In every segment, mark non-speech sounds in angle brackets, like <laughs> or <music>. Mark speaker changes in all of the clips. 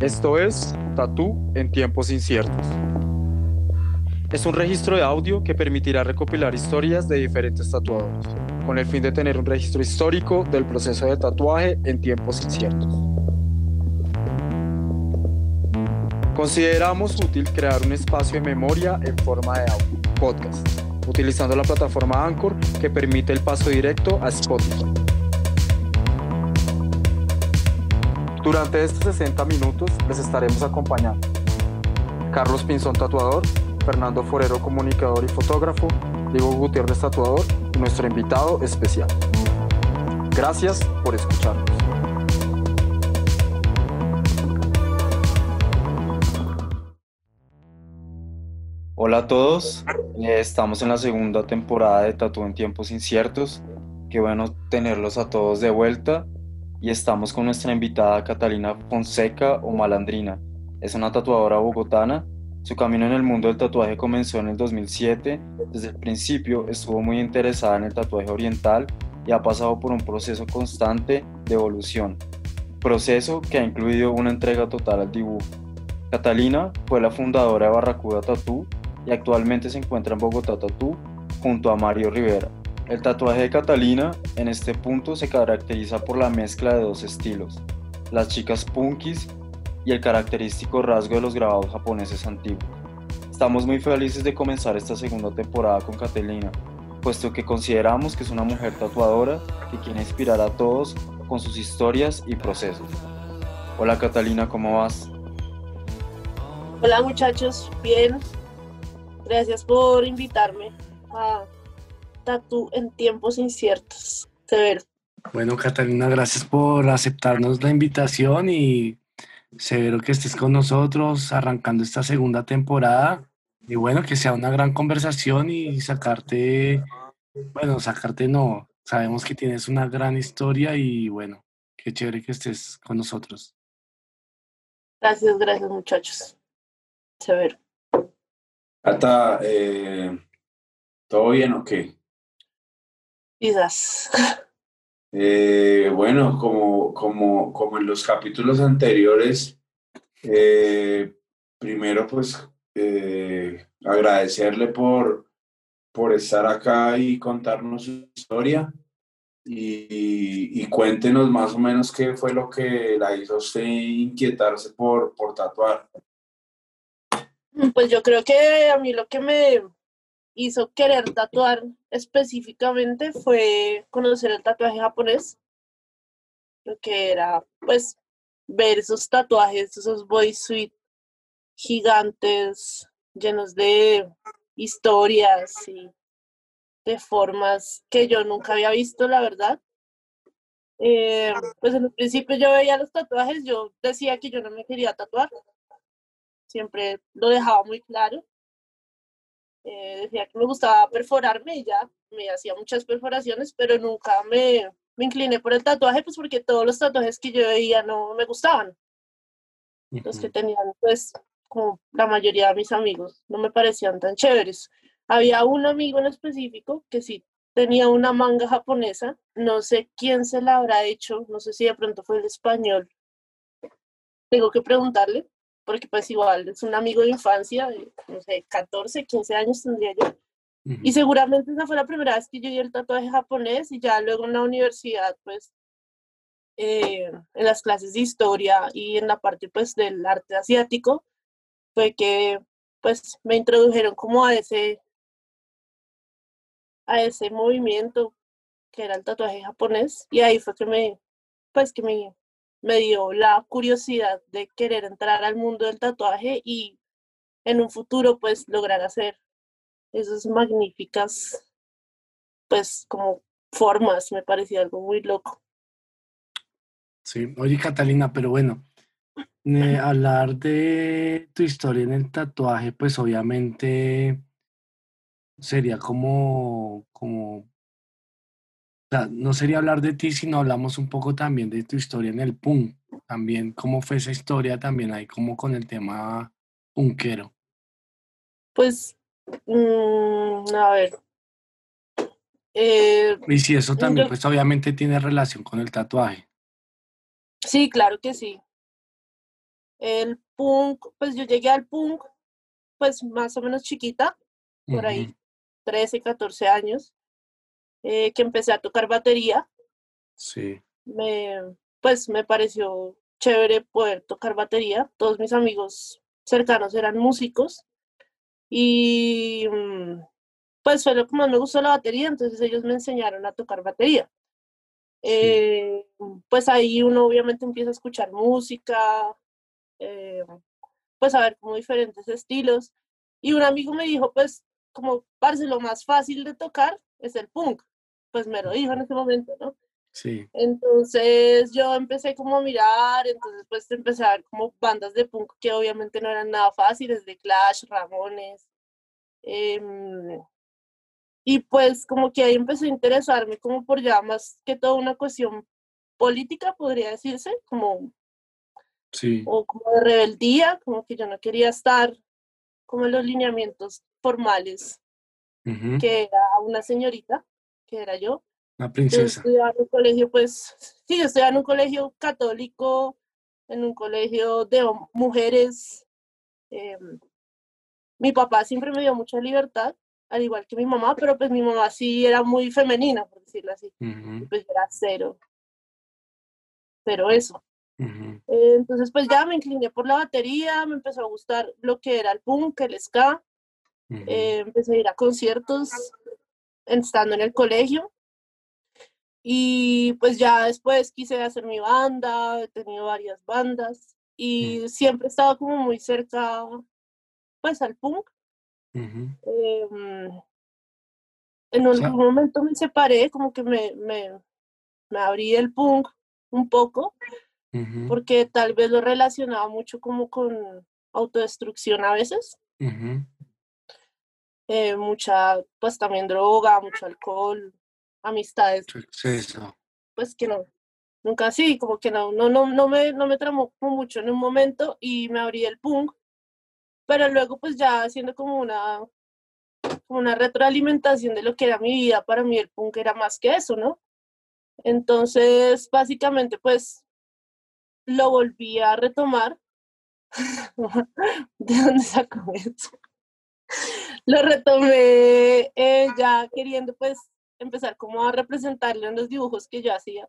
Speaker 1: Esto es Tatú en tiempos inciertos. Es un registro de audio que permitirá recopilar historias de diferentes tatuadores, con el fin de tener un registro histórico del proceso de tatuaje en tiempos inciertos. Consideramos útil crear un espacio de memoria en forma de audio, podcast, utilizando la plataforma Anchor que permite el paso directo a Spotify. Durante estos 60 minutos les estaremos acompañando Carlos Pinzón Tatuador, Fernando Forero Comunicador y Fotógrafo, Diego Gutiérrez Tatuador nuestro invitado especial. Gracias por escucharnos. Hola a todos, eh, estamos en la segunda temporada de Tatu en tiempos inciertos. Qué bueno tenerlos a todos de vuelta y estamos con nuestra invitada Catalina Fonseca o Malandrina. Es una tatuadora bogotana. Su camino en el mundo del tatuaje comenzó en el 2007. Desde el principio estuvo muy interesada en el tatuaje oriental y ha pasado por un proceso constante de evolución. Proceso que ha incluido una entrega total al dibujo. Catalina fue la fundadora de Barracuda Tattoo y actualmente se encuentra en Bogotá Tattoo junto a Mario Rivera. El tatuaje de Catalina en este punto se caracteriza por la mezcla de dos estilos, las chicas punkis y el característico rasgo de los grabados japoneses antiguos. Estamos muy felices de comenzar esta segunda temporada con Catalina, puesto que consideramos que es una mujer tatuadora que quiere inspirar a todos con sus historias y procesos. Hola Catalina, ¿cómo vas?
Speaker 2: Hola muchachos, bien, Gracias por invitarme a Tatu en tiempos inciertos. Severo.
Speaker 3: Bueno, Catalina, gracias por aceptarnos la invitación y severo que estés con nosotros arrancando esta segunda temporada. Y bueno, que sea una gran conversación y sacarte, bueno, sacarte no, sabemos que tienes una gran historia y bueno, qué chévere que estés con nosotros.
Speaker 2: Gracias, gracias muchachos. Severo.
Speaker 4: Hasta, eh, ¿todo bien o qué?
Speaker 2: Quizás. <laughs>
Speaker 4: Eh, bueno, como, como, como en los capítulos anteriores, eh, primero pues eh, agradecerle por, por estar acá y contarnos su historia y, y, cuéntenos más o menos qué fue lo que la hizo usted inquietarse por, por tatuar.
Speaker 2: Pues yo creo que a mí lo que me hizo querer tatuar específicamente fue conocer el tatuaje japonés, lo que era pues ver esos tatuajes, esos boy suite gigantes, llenos de historias y de formas que yo nunca había visto, la verdad. Eh, pues en el principio yo veía los tatuajes, yo decía que yo no me quería tatuar, siempre lo dejaba muy claro. Eh, decía que me gustaba perforarme y ya me hacía muchas perforaciones, pero nunca me, me incliné por el tatuaje, pues porque todos los tatuajes que yo veía no me gustaban. Los que tenían, pues, como la mayoría de mis amigos, no me parecían tan chéveres. Había un amigo en específico que sí tenía una manga japonesa, no sé quién se la habrá hecho, no sé si de pronto fue el español. Tengo que preguntarle, porque pues igual es un amigo de infancia, de, no sé, 14, 15 años tendría yo. Y seguramente esa fue la primera vez que yo di el tatuaje japonés y ya luego en la universidad, pues, eh, en las clases de historia y en la parte, pues, del arte asiático, fue que, pues, me introdujeron como a ese, a ese movimiento que era el tatuaje japonés y ahí fue que me, pues, que me me dio la curiosidad de querer entrar al mundo del tatuaje y en un futuro pues lograr hacer esas magníficas pues como formas, me parecía algo muy loco.
Speaker 3: Sí, oye Catalina, pero bueno, eh, hablar de tu historia en el tatuaje, pues obviamente sería como, como sea, no sería hablar de ti, sino hablamos un poco también de tu historia en el punk. También, ¿cómo fue esa historia también ahí como con el tema punkero?
Speaker 2: Pues, mm, a ver. Eh,
Speaker 3: y si eso también, pues obviamente tiene relación con el tatuaje.
Speaker 2: Sí, claro que sí. el punk, pues yo llegué al punk, pues más o menos chiquita, por ahí,
Speaker 3: Ujú,
Speaker 2: 13, 14 años, eh, que empecé a tocar batería.
Speaker 3: Sí.
Speaker 2: Me, pues me pareció chévere poder tocar batería. Todos mis amigos cercanos eran músicos y mm, pues fue lo que más me gustó la batería, entonces ellos me enseñaron a tocar batería.
Speaker 3: Sí.
Speaker 2: Eh, pues ahí uno obviamente empieza a escuchar música, eh, pues a ver como diferentes estilos. Y un amigo me dijo, pues como, parce, lo más fácil de tocar es el punk. Pues me lo dijo en ese momento, ¿no?
Speaker 3: Sí.
Speaker 2: Entonces yo empecé como a mirar, entonces pues empecé a ver como bandas de punk que obviamente no eran nada fáciles, de Clash, Ramones. em, y pues como que ahí empecé a interesarme como por ya más que toda una cuestión política, podría decirse, como,
Speaker 3: Sí.
Speaker 2: o como de rebeldía, como que yo no quería estar como en los lineamientos formales,
Speaker 3: Ujú,
Speaker 2: que era una señorita, que era yo. Yo
Speaker 3: princesa.
Speaker 2: estudiaba en un colegio, pues, sí, yo estudiaba en un colegio católico, en un colegio de mujeres. em, mi papá siempre me dio mucha libertad, al igual que mi mamá, pero pues mi mamá sí era muy femenina, por decirlo así. y
Speaker 3: Ujú,
Speaker 2: Pues yo era cero, pero eso.
Speaker 3: ujú,
Speaker 2: Eh, entonces, pues ya me incliné por la batería, me empezó a gustar lo que era el punk, el ska.
Speaker 3: ujú,
Speaker 2: eh, empecé a ir a conciertos estando en el colegio. Y pues ya después quise hacer mi banda, he tenido varias bandas y siempre he estado como muy cerca pues al punk. Em, en
Speaker 3: O sea,
Speaker 2: algún momento me separé, como que me, me, me abrí del punk un poco, porque tal vez lo relacionaba mucho como con autodestrucción a veces. Eh, mucha pues también droga, mucho alcohol, amistades
Speaker 3: exceso.
Speaker 2: pues que no, nunca sí, como que no, no, no, no me, no me tramó como mucho en un momento y me abrí el punk, pero luego pues ya haciendo como una, como una retroalimentación de lo que era mi vida, para mí el punk era más que eso, ¿no? Entonces, básicamente pues lo volví a retomar. <laughs> ¿De dónde sacó eso? Lo retomé eh, ya queriendo pues empezar como a representarlo en los dibujos que yo hacía.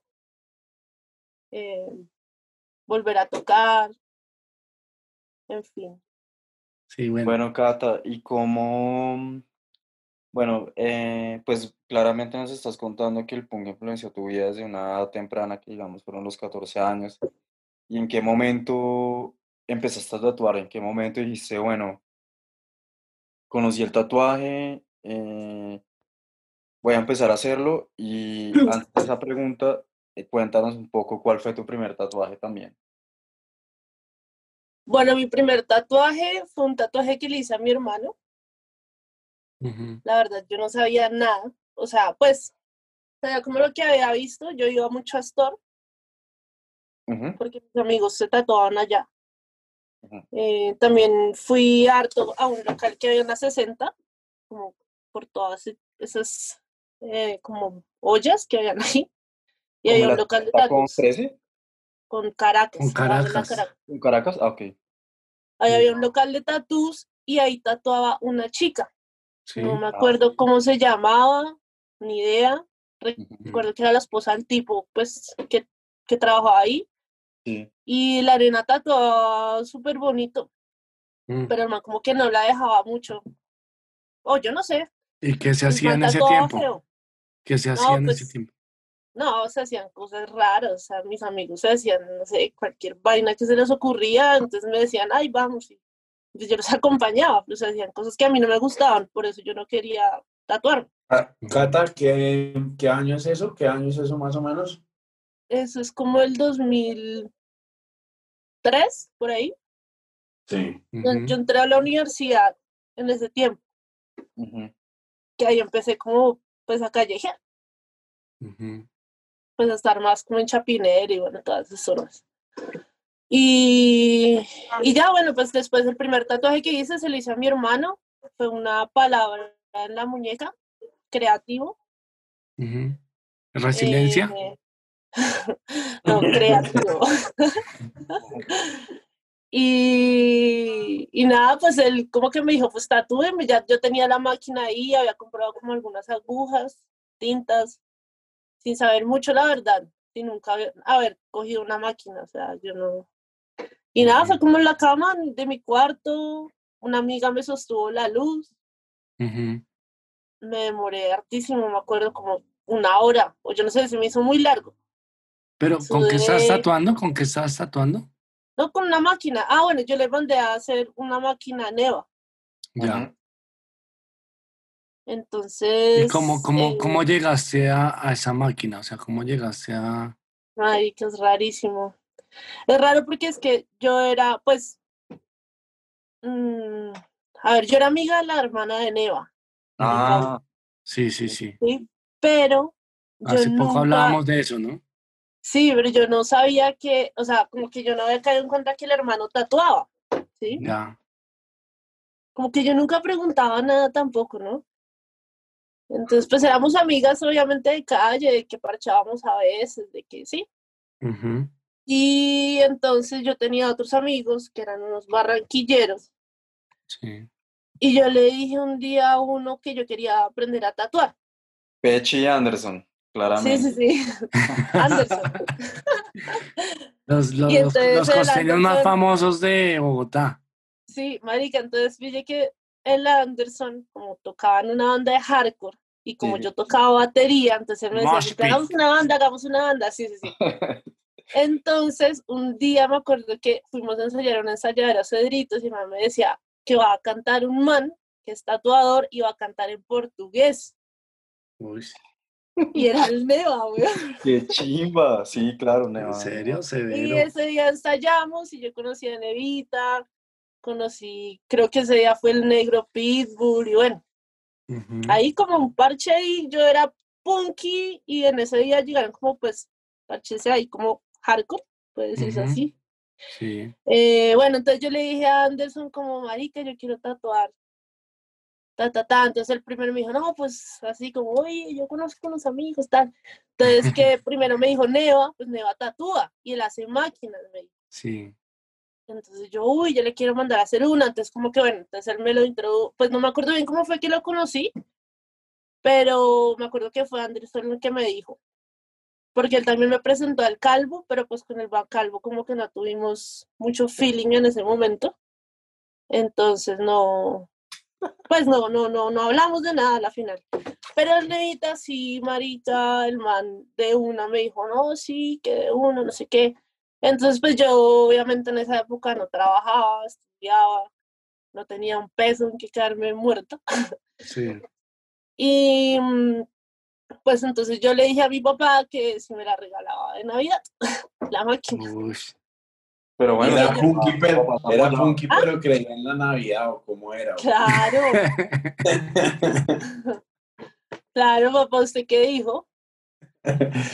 Speaker 2: eh, volver a tocar, en fin.
Speaker 3: Sí, bueno.
Speaker 1: Bueno, Cata, ¿y cómo? Bueno, eh, pues claramente nos estás contando que el punk influenció tu vida desde una edad temprana, que digamos fueron los 14 años. ¿Y en qué momento empezaste a tatuar? ¿En qué momento dijiste, bueno, conocí el tatuaje, eh, voy a empezar a hacerlo? Y <clears throat> antes de esa pregunta, eh, cuéntanos un poco cuál fue tu primer tatuaje también.
Speaker 2: Bueno, mi primer tatuaje fue un tatuaje que le hice a mi hermano. La verdad, yo no sabía nada. O sea, pues, sabía como lo que había visto. Yo iba mucho a Store
Speaker 1: Ujú,
Speaker 2: porque mis amigos se tatuaban allá. Eh, también fui harto a un local que había en la 60, como por todas e- esas eh, como ollas que habían ahí. Y
Speaker 1: ¿Cómo
Speaker 2: había un local de
Speaker 1: está con 13?
Speaker 2: con Caracas.
Speaker 3: Con Caracas.
Speaker 2: Caracas.
Speaker 1: ¿En Caracas? Ah, ok.
Speaker 2: Ahí
Speaker 3: Sí.
Speaker 2: había un local de tatús y ahí tatuaba una chica.
Speaker 3: Sí.
Speaker 2: No me
Speaker 1: Ah,
Speaker 2: acuerdo cómo se llamaba, ni idea. Recuerdo que era la esposa del tipo, pues, que, que trabajaba ahí.
Speaker 1: Sí.
Speaker 2: Y la arena tatuaba súper bonito,
Speaker 3: Mm.
Speaker 2: pero el man como que no la dejaba mucho. O yo no sé,
Speaker 3: ¿Y qué se hacía en ese tiempo?
Speaker 2: feo.
Speaker 3: ¿Qué se
Speaker 2: No,
Speaker 3: hacía en ese
Speaker 2: pues,
Speaker 3: tiempo?
Speaker 2: no, se hacían cosas raras. O sea, mis amigos se hacían, no sé, cualquier vaina que se les ocurría. Entonces me decían, ay, vamos. Y entonces yo los <laughs> acompañaba, pero se hacían cosas que a mí no me gustaban. Por eso yo no quería tatuarme.
Speaker 4: Ah, Cata, ¿qué, ¿qué año es eso? ¿Qué año es eso más o menos?
Speaker 2: Eso es como el 2003, por ahí.
Speaker 4: Sí.
Speaker 2: Yo, entré a la universidad en ese tiempo,
Speaker 1: Ujú.
Speaker 2: que ahí empecé como pues a callejear,
Speaker 3: ujú.
Speaker 2: pues a estar más como en Chapinero y bueno, todas esas zonas. Y, y ya bueno, pues después el primer tatuaje que hice se lo hice a mi hermano, fue una palabra en la muñeca, creativo.
Speaker 3: ¿Resiliencia?
Speaker 2: eh, <laughs> no, creativo. <laughs> Y, y nada, pues él como que me dijo, pues tatúeme, ya yo tenía la máquina ahí, había comprado como algunas agujas, tintas, sin saber mucho la verdad, sin nunca haber, haber cogido una máquina, o sea, yo no... Y nada, fue como en la cama de mi cuarto, una amiga me sostuvo la luz, me demoré hartísimo, me acuerdo como una hora, o yo no sé, se me hizo muy largo.
Speaker 3: Pero, ¿con qué estás tatuando? ¿Con qué estás tatuando?
Speaker 2: No con una máquina, ah, bueno, yo le mandé a hacer una máquina Neva,
Speaker 3: Ya.
Speaker 2: Entonces...
Speaker 3: ¿Y cómo, cómo,
Speaker 2: eh,
Speaker 3: cómo llegaste a, a esa máquina? O sea, ¿cómo llegaste a...?
Speaker 2: Ay, que es rarísimo. Es raro porque es que yo era, pues, mm, a ver, yo era amiga de la hermana de Neva,
Speaker 1: Ah,
Speaker 3: Sí, sí, sí.
Speaker 2: ¿sí? Pero yo
Speaker 3: Hace poco
Speaker 2: nunca,
Speaker 3: hablábamos de eso, ¿no?
Speaker 2: Sí, pero yo no sabía que, o sea, como que yo no había caído en cuenta que el hermano tatuaba, ¿sí?
Speaker 3: Ya.
Speaker 2: Como que yo nunca preguntaba nada tampoco, ¿no? Entonces, pues éramos amigas, obviamente, de calle, de que parchábamos a veces, de que sí.
Speaker 3: Ujú.
Speaker 2: Y entonces yo tenía otros amigos que eran unos barranquilleros.
Speaker 3: Sí.
Speaker 2: Y yo le dije un día a uno que yo quería aprender a tatuar.
Speaker 1: Pechi y Anderson, claramente.
Speaker 2: sí, sí. <laughs> Anderson.
Speaker 3: Los, los, los,
Speaker 2: entonces
Speaker 3: los
Speaker 2: el
Speaker 3: costeños más famosos de Bogotá.
Speaker 2: Sí, marica, entonces pillé que el Anderson, como tocaba en una banda de hardcore, y como
Speaker 1: Sí.
Speaker 2: yo tocaba batería, entonces él me decía,
Speaker 3: Mosh
Speaker 2: "Listo, hagamos una banda, hagamos una banda, sí, sí, sí. Entonces, un día me acuerdo que fuimos a ensayar una ensayadera a Cedritos y mi mamá me decía que va a cantar un man que es tatuador y va a cantar en portugués.
Speaker 3: Uy, <laughs>
Speaker 2: Y era el Neva, weón.
Speaker 1: Qué chimba. Sí, claro,
Speaker 3: ¿en
Speaker 1: Neva.
Speaker 3: serio?
Speaker 2: Y
Speaker 3: Severo.
Speaker 2: ese día ensayamos y yo conocí a Nevita, conocí, creo que ese día fue el negro Pitbull y bueno, ahí como un parche y yo era punky y en ese día llegaron como pues parches ahí como hardcore, puede decirse así.
Speaker 3: Sí.
Speaker 2: Eh, bueno, entonces yo le dije a Anderson como, marica, yo quiero tatuar. Ta, ta, ta. Entonces el primero me dijo, no, pues así como, oye, yo conozco unos amigos, tal. Entonces que <laughs> primero me dijo Neva, pues Neva tatúa y él hace máquinas, me dijo.
Speaker 3: Sí.
Speaker 2: Entonces yo, uy, yo le quiero mandar a hacer una. Entonces como que bueno, entonces él me lo introdujo, pues no me acuerdo bien cómo fue que lo conocí, pero me acuerdo que fue Anderson el que me dijo. Porque él también me presentó al calvo, pero pues con el calvo como que no tuvimos mucho feeling en ese momento. Entonces no, pues no, no, no, no hablamos de nada a la final. Pero el Neita, sí, Marita, el man de una me dijo, no, sí, que de una, no sé qué. Entonces, pues yo obviamente en esa época no trabajaba, estudiaba, no tenía un peso en que quedarme muerta.
Speaker 3: Sí.
Speaker 2: Y mm, pues entonces yo le dije a mi papá que si me la regalaba de Navidad, <laughs> la máquina.
Speaker 3: Uy.
Speaker 1: Pero bueno,
Speaker 4: era punky, pero,
Speaker 1: papá,
Speaker 4: era punky, pero creía en la Navidad o cómo era.
Speaker 2: Claro, <laughs> claro, papá, ¿usted qué dijo?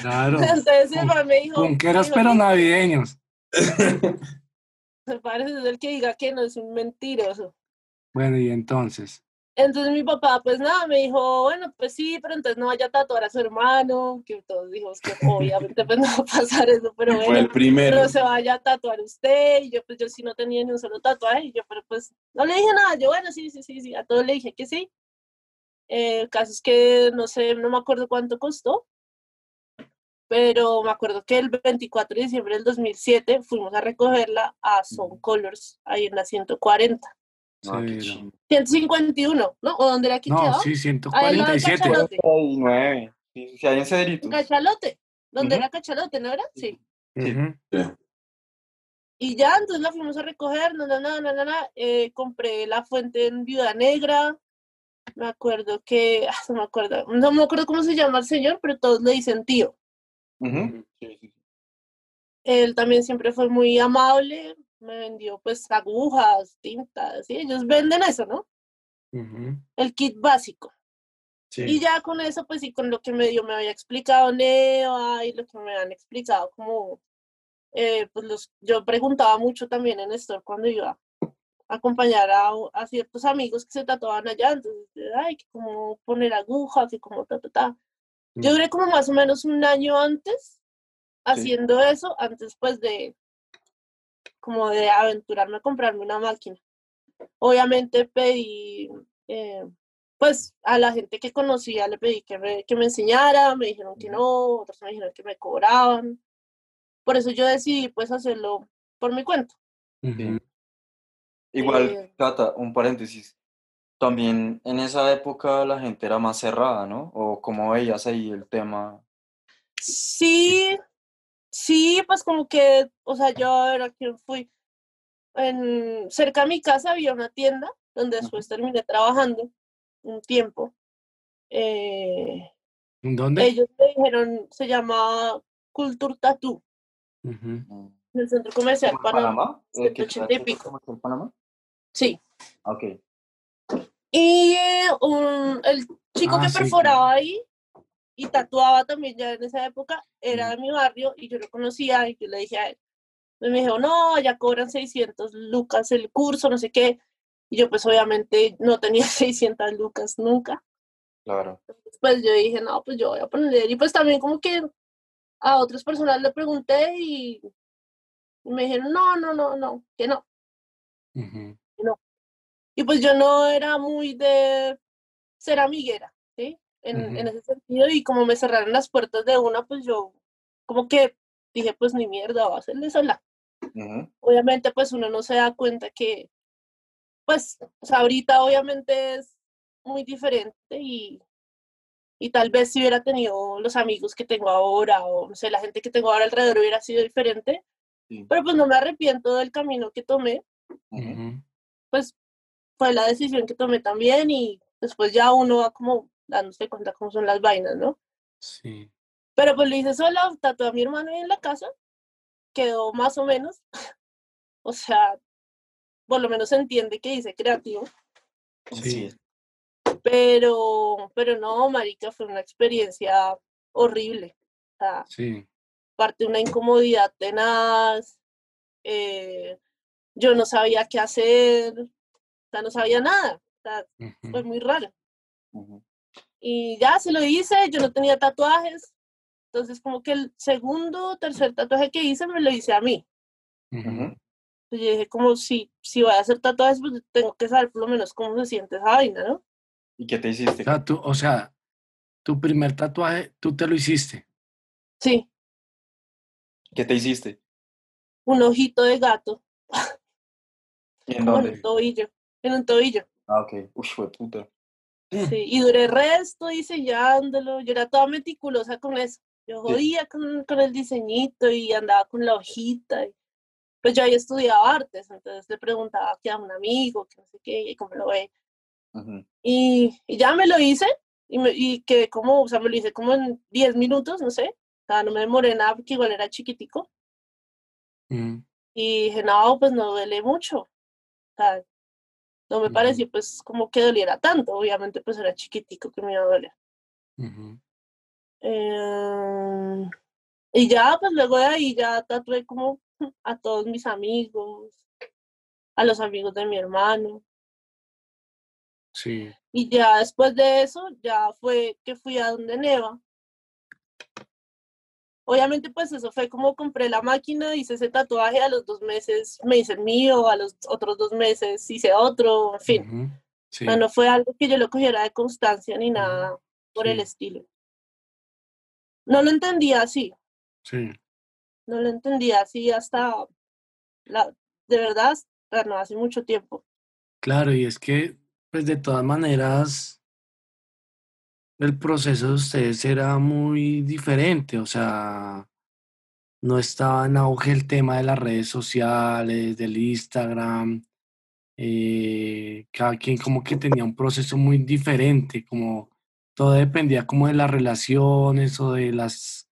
Speaker 3: Claro. <laughs>
Speaker 2: Man me dijo,
Speaker 3: Punqueros
Speaker 2: dijo,
Speaker 3: pero navideños. <laughs>
Speaker 2: me parece es el que diga que no es un mentiroso.
Speaker 3: Bueno, y entonces.
Speaker 2: Entonces mi papá, pues nada, me dijo, bueno, pues sí, pero entonces no vaya a tatuar a su hermano, que todos dijimos que obviamente pues <laughs> no va a pasar eso, pero
Speaker 4: Fue
Speaker 2: bueno,
Speaker 4: el primero.
Speaker 2: no se vaya a tatuar usted, y yo pues yo sí no tenía ni un solo tatuaje, y yo pero pues no le dije nada, yo bueno, sí, sí, sí, sí, a todos le dije que sí. Eh, el caso es que no sé, no me acuerdo cuánto costó, pero me acuerdo que el 24 de diciembre del 2007 fuimos a recogerla a Son Colors, ahí en la 140.
Speaker 1: Ah, qué
Speaker 3: Severo.
Speaker 1: chimba.
Speaker 2: 151, ¿no? ¿O dónde era que
Speaker 3: No, sí,
Speaker 2: Ahí al lado del
Speaker 3: 147.
Speaker 2: cachalote.
Speaker 1: 49. Sí, sí, hay en Cedritos.
Speaker 2: Cachalote, donde
Speaker 1: Ujú.
Speaker 2: era Cachalote, ¿no era? Sí.
Speaker 3: Ujú.
Speaker 2: Y ya, entonces la fuimos a recoger, no, no, no, no, no, no, eh, compré la fuente en Viuda Negra, me acuerdo que, <laughs> ah, no me acuerdo, no me acuerdo cómo se llama el señor, pero todos le dicen tío.
Speaker 1: Sí.
Speaker 2: Él también siempre fue muy amable, me vendió pues agujas, tintas, y ellos venden eso, ¿no? El kit básico.
Speaker 4: Sí.
Speaker 2: Y ya con eso, pues sí, con lo que me dio, me había explicado Neva y lo que me han explicado como, eh, pues los, yo preguntaba mucho también en Store cuando iba a acompañar a, a ciertos amigos que se tatuaban allá, entonces, ay, que como poner agujas y como ta, ta, ta. Yo duré como más o menos un año antes haciendo eso, antes pues de como de aventurarme a comprarme una máquina. Obviamente pedí, eh, pues a la gente que conocía le pedí que me, que me enseñara, me dijeron que no, otros me dijeron que me cobraban. Por eso yo decidí pues hacerlo por mi cuenta.
Speaker 1: Igual,
Speaker 2: Eh,
Speaker 1: Cata, un paréntesis. También en esa época la gente era más cerrada, ¿no? O cómo veías ahí el tema.
Speaker 2: Sí, sí, pues como que, o sea, yo a ver a quién fui. En, cerca de mi casa había una tienda donde después terminé trabajando un tiempo. Eh,
Speaker 3: ¿En ¿Dónde?
Speaker 2: ellos me dijeron, se llama Culture Tattoo,
Speaker 1: mm,
Speaker 2: en el centro comercial
Speaker 1: ¿En
Speaker 2: Panamá.
Speaker 1: Eh, ¿qué
Speaker 2: 180 y
Speaker 1: tal?
Speaker 2: pico.
Speaker 1: ¿Cómo está en Panamá?
Speaker 2: Sí.
Speaker 1: Ok.
Speaker 2: Y eh, un- el chico
Speaker 3: Ah,
Speaker 2: que
Speaker 3: sí,
Speaker 2: perforaba ahí y tatuaba también ya en esa época era
Speaker 3: Mm.
Speaker 2: de mi barrio y yo lo conocía y yo le dije a él. Y me dijo, no, ya cobran 600 lucas el curso, no sé qué. Y yo pues obviamente no tenía <laughs> 600 lucas nunca.
Speaker 1: Claro.
Speaker 2: Pues yo dije, no, pues yo voy a poner. Y pues también como que a otras personas le pregunté y me dijeron, no, no, no, no, que no. Y pues yo no era muy de ser amiguera, ¿sí? En, en
Speaker 3: Ujú.
Speaker 2: ese sentido, y como me cerraron las puertas de una, pues yo como que dije, pues ni mierda, va a hacerle sola.
Speaker 1: Ujú,
Speaker 2: Obviamente, pues uno no se da cuenta que, pues, o sea, ahorita obviamente es muy diferente y, y tal vez si hubiera tenido los amigos que tengo ahora, o no sé, la gente que tengo ahora alrededor hubiera sido diferente,
Speaker 1: sí,
Speaker 2: pero pues no me arrepiento del camino que tomé,
Speaker 1: ujú.
Speaker 3: Ujú.
Speaker 2: pues fue la decisión que tomé también y después ya uno va como dándose cuenta cómo son las vainas, ¿no?
Speaker 3: Sí.
Speaker 2: Pero pues lo hice sola, tatué a mi hermano ahí en la casa, quedó más o menos, <laughs> o sea, por lo menos se entiende que hice creativo,
Speaker 3: Sí.
Speaker 2: Pero, pero no, marica, fue una experiencia horrible, o sea,
Speaker 3: Sí.
Speaker 2: parte una incomodidad tenaz, eh, yo no sabía qué hacer, o sea, no sabía nada, o sea, fue muy raro.
Speaker 1: ujú.
Speaker 2: Y ya se lo hice, yo no tenía tatuajes, entonces como que el segundo o tercer tatuaje que hice me lo hice a mí. Entonces yo dije como si, si voy a hacer tatuajes, pues tengo que saber por lo menos cómo se siente esa vaina, ¿no?
Speaker 1: ¿Y qué te
Speaker 3: O
Speaker 1: hiciste?
Speaker 3: sea, tú, o sea, tu primer tatuaje, tú te lo hiciste.
Speaker 2: Sí,
Speaker 1: ¿Qué te hiciste?
Speaker 2: un ojito de gato,
Speaker 1: ¿Y en
Speaker 2: un tobillo, en un tobillo.
Speaker 1: Ah, ok. Uy, fue puta.
Speaker 2: Sí, <clears throat> y duré resto diseñándolo, yo era toda meticulosa con eso. Yo jodía con, con el diseñito y andaba con la hojita. y- pues yo había estudiado artes, entonces le preguntaba que a un amigo, que no sé qué, y cómo lo ve. Y, y ya me lo hice y, me, y quedé como, o sea, me lo hice como en 10 minutos, no sé. O sea, no me demoré nada porque igual era chiquitico.
Speaker 3: Ujú.
Speaker 2: Y dije, no, pues no duele mucho. O sea, no me pareció pues como que doliera tanto. Obviamente pues era chiquitico que me iba a doler. Em, y ya, pues luego de ahí ya tatué como <laughs> a todos mis amigos, a los amigos de mi hermano.
Speaker 3: Sí.
Speaker 2: Y ya después de eso, ya fue que fui a donde Neva. Obviamente, pues eso fue como compré la máquina, hice ese tatuaje, a los dos meses me hice el mío, a los otros dos meses hice otro, en fin.
Speaker 3: Sí.
Speaker 2: Sea, no fue algo que yo lo cogiera de constancia ni nada por el estilo. No lo entendía así,
Speaker 3: Sí.
Speaker 2: no lo entendía así hasta, la, de verdad, no hace mucho tiempo.
Speaker 3: Claro, y es que, pues de todas maneras, el proceso de ustedes era muy diferente, o sea, no estaba en auge el tema de las redes sociales, del Instagram, eh, cada quien como que tenía un proceso muy diferente, como todo dependía como de las relaciones o de las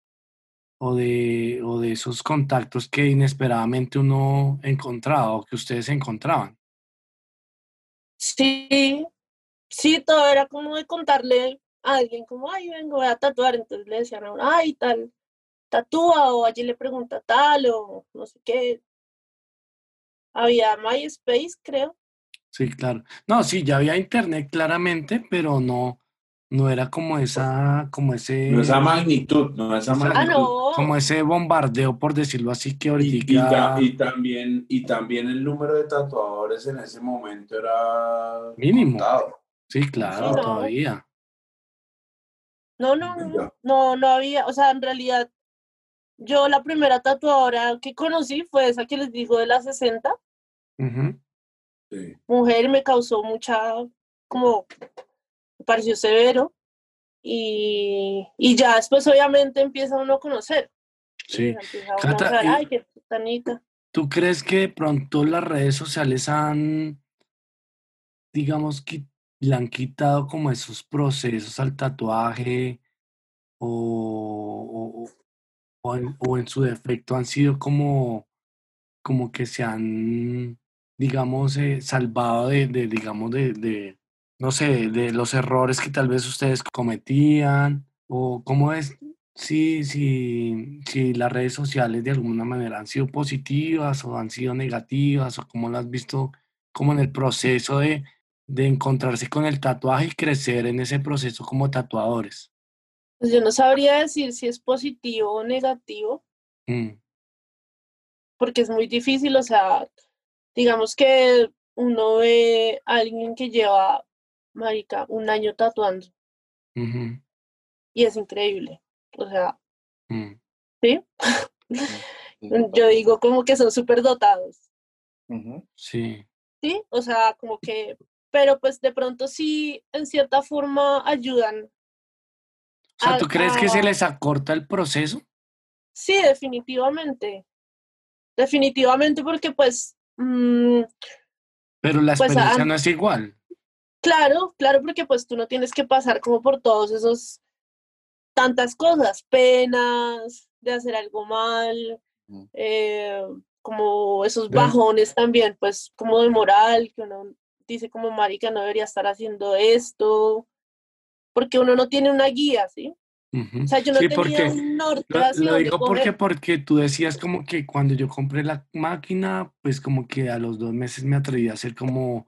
Speaker 3: o de, o de esos contactos que inesperadamente uno encontraba o que ustedes encontraban.
Speaker 2: Sí, sí, todo era como de contarle a alguien como, ay, vengo, voy a tatuar, entonces le decían a uno, ay, tal, tatúa, o allí le pregunta tal, o no sé qué. Había MySpace, creo.
Speaker 3: Sí, claro. No, sí, ya había internet claramente, pero no, no era como esa, como ese...
Speaker 4: No esa magnitud, no esa
Speaker 3: Exacto.
Speaker 4: magnitud.
Speaker 2: Ah, no.
Speaker 3: Como ese bombardeo, por decirlo así, que ahorita...
Speaker 4: y ta- y también, y también el número de tatuadores en ese momento era
Speaker 3: Mínimo.
Speaker 4: contado.
Speaker 3: Sí, claro,
Speaker 2: Sí, no.
Speaker 3: todavía.
Speaker 2: No, no, no, no, no había, o sea, en realidad, yo la primera tatuadora que conocí fue esa que les digo de las 60,
Speaker 3: Ujú.
Speaker 4: Sí.
Speaker 2: mujer, me causó mucha, como, me pareció severo, y, y ya después obviamente empieza uno a conocer,
Speaker 3: Sí.
Speaker 2: a
Speaker 3: Cata, y-
Speaker 2: ay, qué putanita.
Speaker 3: ¿Tú crees que de pronto las redes sociales han, digamos, qui- le han quitado como esos procesos al tatuaje o, o, en, su defecto han sido como, como que se han, digamos, eh, salvado de, digamos, de, no sé, de los errores que tal vez ustedes cometían? ¿O cómo es? Si, si, si las redes sociales de alguna manera han sido positivas o han sido negativas o cómo lo has visto como en el proceso de, de encontrarse con el tatuaje y crecer en ese proceso como tatuadores.
Speaker 2: Pues yo no sabría decir si es positivo o negativo,
Speaker 3: Mm,
Speaker 2: porque es muy difícil, o sea, digamos que uno ve a alguien que lleva, marica, un año tatuando, y es increíble, o sea,
Speaker 3: mm.
Speaker 2: ¿sí?
Speaker 1: Sí, <laughs>
Speaker 2: Yo digo como que son súper dotados.
Speaker 3: Sí,
Speaker 2: ¿sí? O sea, como que, pero pues de pronto sí, en cierta forma ayudan.
Speaker 3: O sea,
Speaker 2: a-
Speaker 3: ¿tú crees que se les acorta el proceso?
Speaker 2: Sí, definitivamente. Definitivamente porque pues, mm,
Speaker 3: Pero la
Speaker 2: Pues,
Speaker 3: experiencia no es igual.
Speaker 2: claro, claro, porque pues tú no tienes que pasar como por todos esos, tantas cosas, penas de hacer algo mal,
Speaker 1: Ujú.
Speaker 2: eh, como esos bajones también, pues como de moral, que uno dice como marica no debería estar haciendo esto, porque uno no tiene una guía, ¿sí?
Speaker 3: Ujú.
Speaker 2: O sea, yo no
Speaker 3: Sí,
Speaker 2: tenía
Speaker 3: porque
Speaker 2: un norte
Speaker 3: Lo, lo digo porque, porque tú decías como que cuando yo compré la máquina, pues como que a los dos meses me atreví a hacer como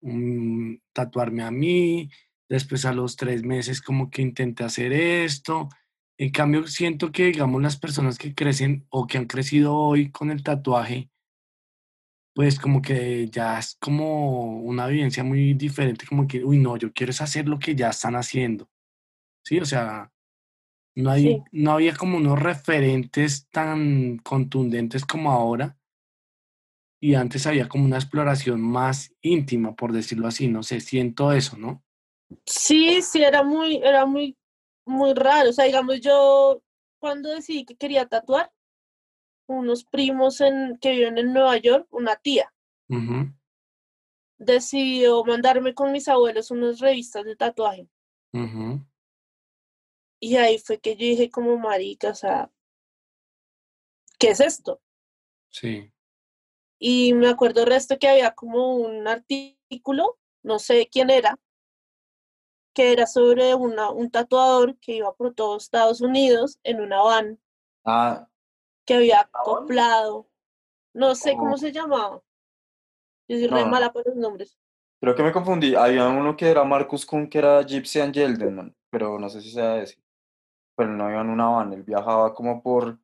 Speaker 3: un, tatuarme a mí, después a los tres meses como que intenté hacer esto. En cambio, siento que, digamos, las personas que crecen o que han crecido hoy con el tatuaje, pues como que ya es como una vivencia muy diferente, como que, uy, no, yo quiero es hacer lo que ya están haciendo. Sí, o sea, no, hay,
Speaker 2: Sí.
Speaker 3: no había como unos referentes tan contundentes como ahora. Y antes había como una exploración más íntima, por decirlo así. No sé, siento eso, ¿no?
Speaker 2: Sí, sí, era muy, era muy, muy raro. O sea, digamos, yo cuando decidí que quería tatuar, unos primos en, que viven en Nueva York, una tía, decidió mandarme con mis abuelos unas revistas de tatuaje. Y ahí fue que yo dije como marica, o sea, ¿qué es esto?
Speaker 3: Sí.
Speaker 2: Y me acuerdo el resto que había como un artículo, no sé quién era, que era sobre una, un tatuador que iba por todo Estados Unidos en una van
Speaker 1: Ah,
Speaker 2: que había acoplado, no sé cómo se llamaba. Yo soy
Speaker 1: No,
Speaker 2: re mala para los nombres.
Speaker 1: creo que me confundí. Había uno que era Marcus Kuhn, que era Gypsy and pero no sé si sea ese. Pero no iba en una van, él viajaba como por,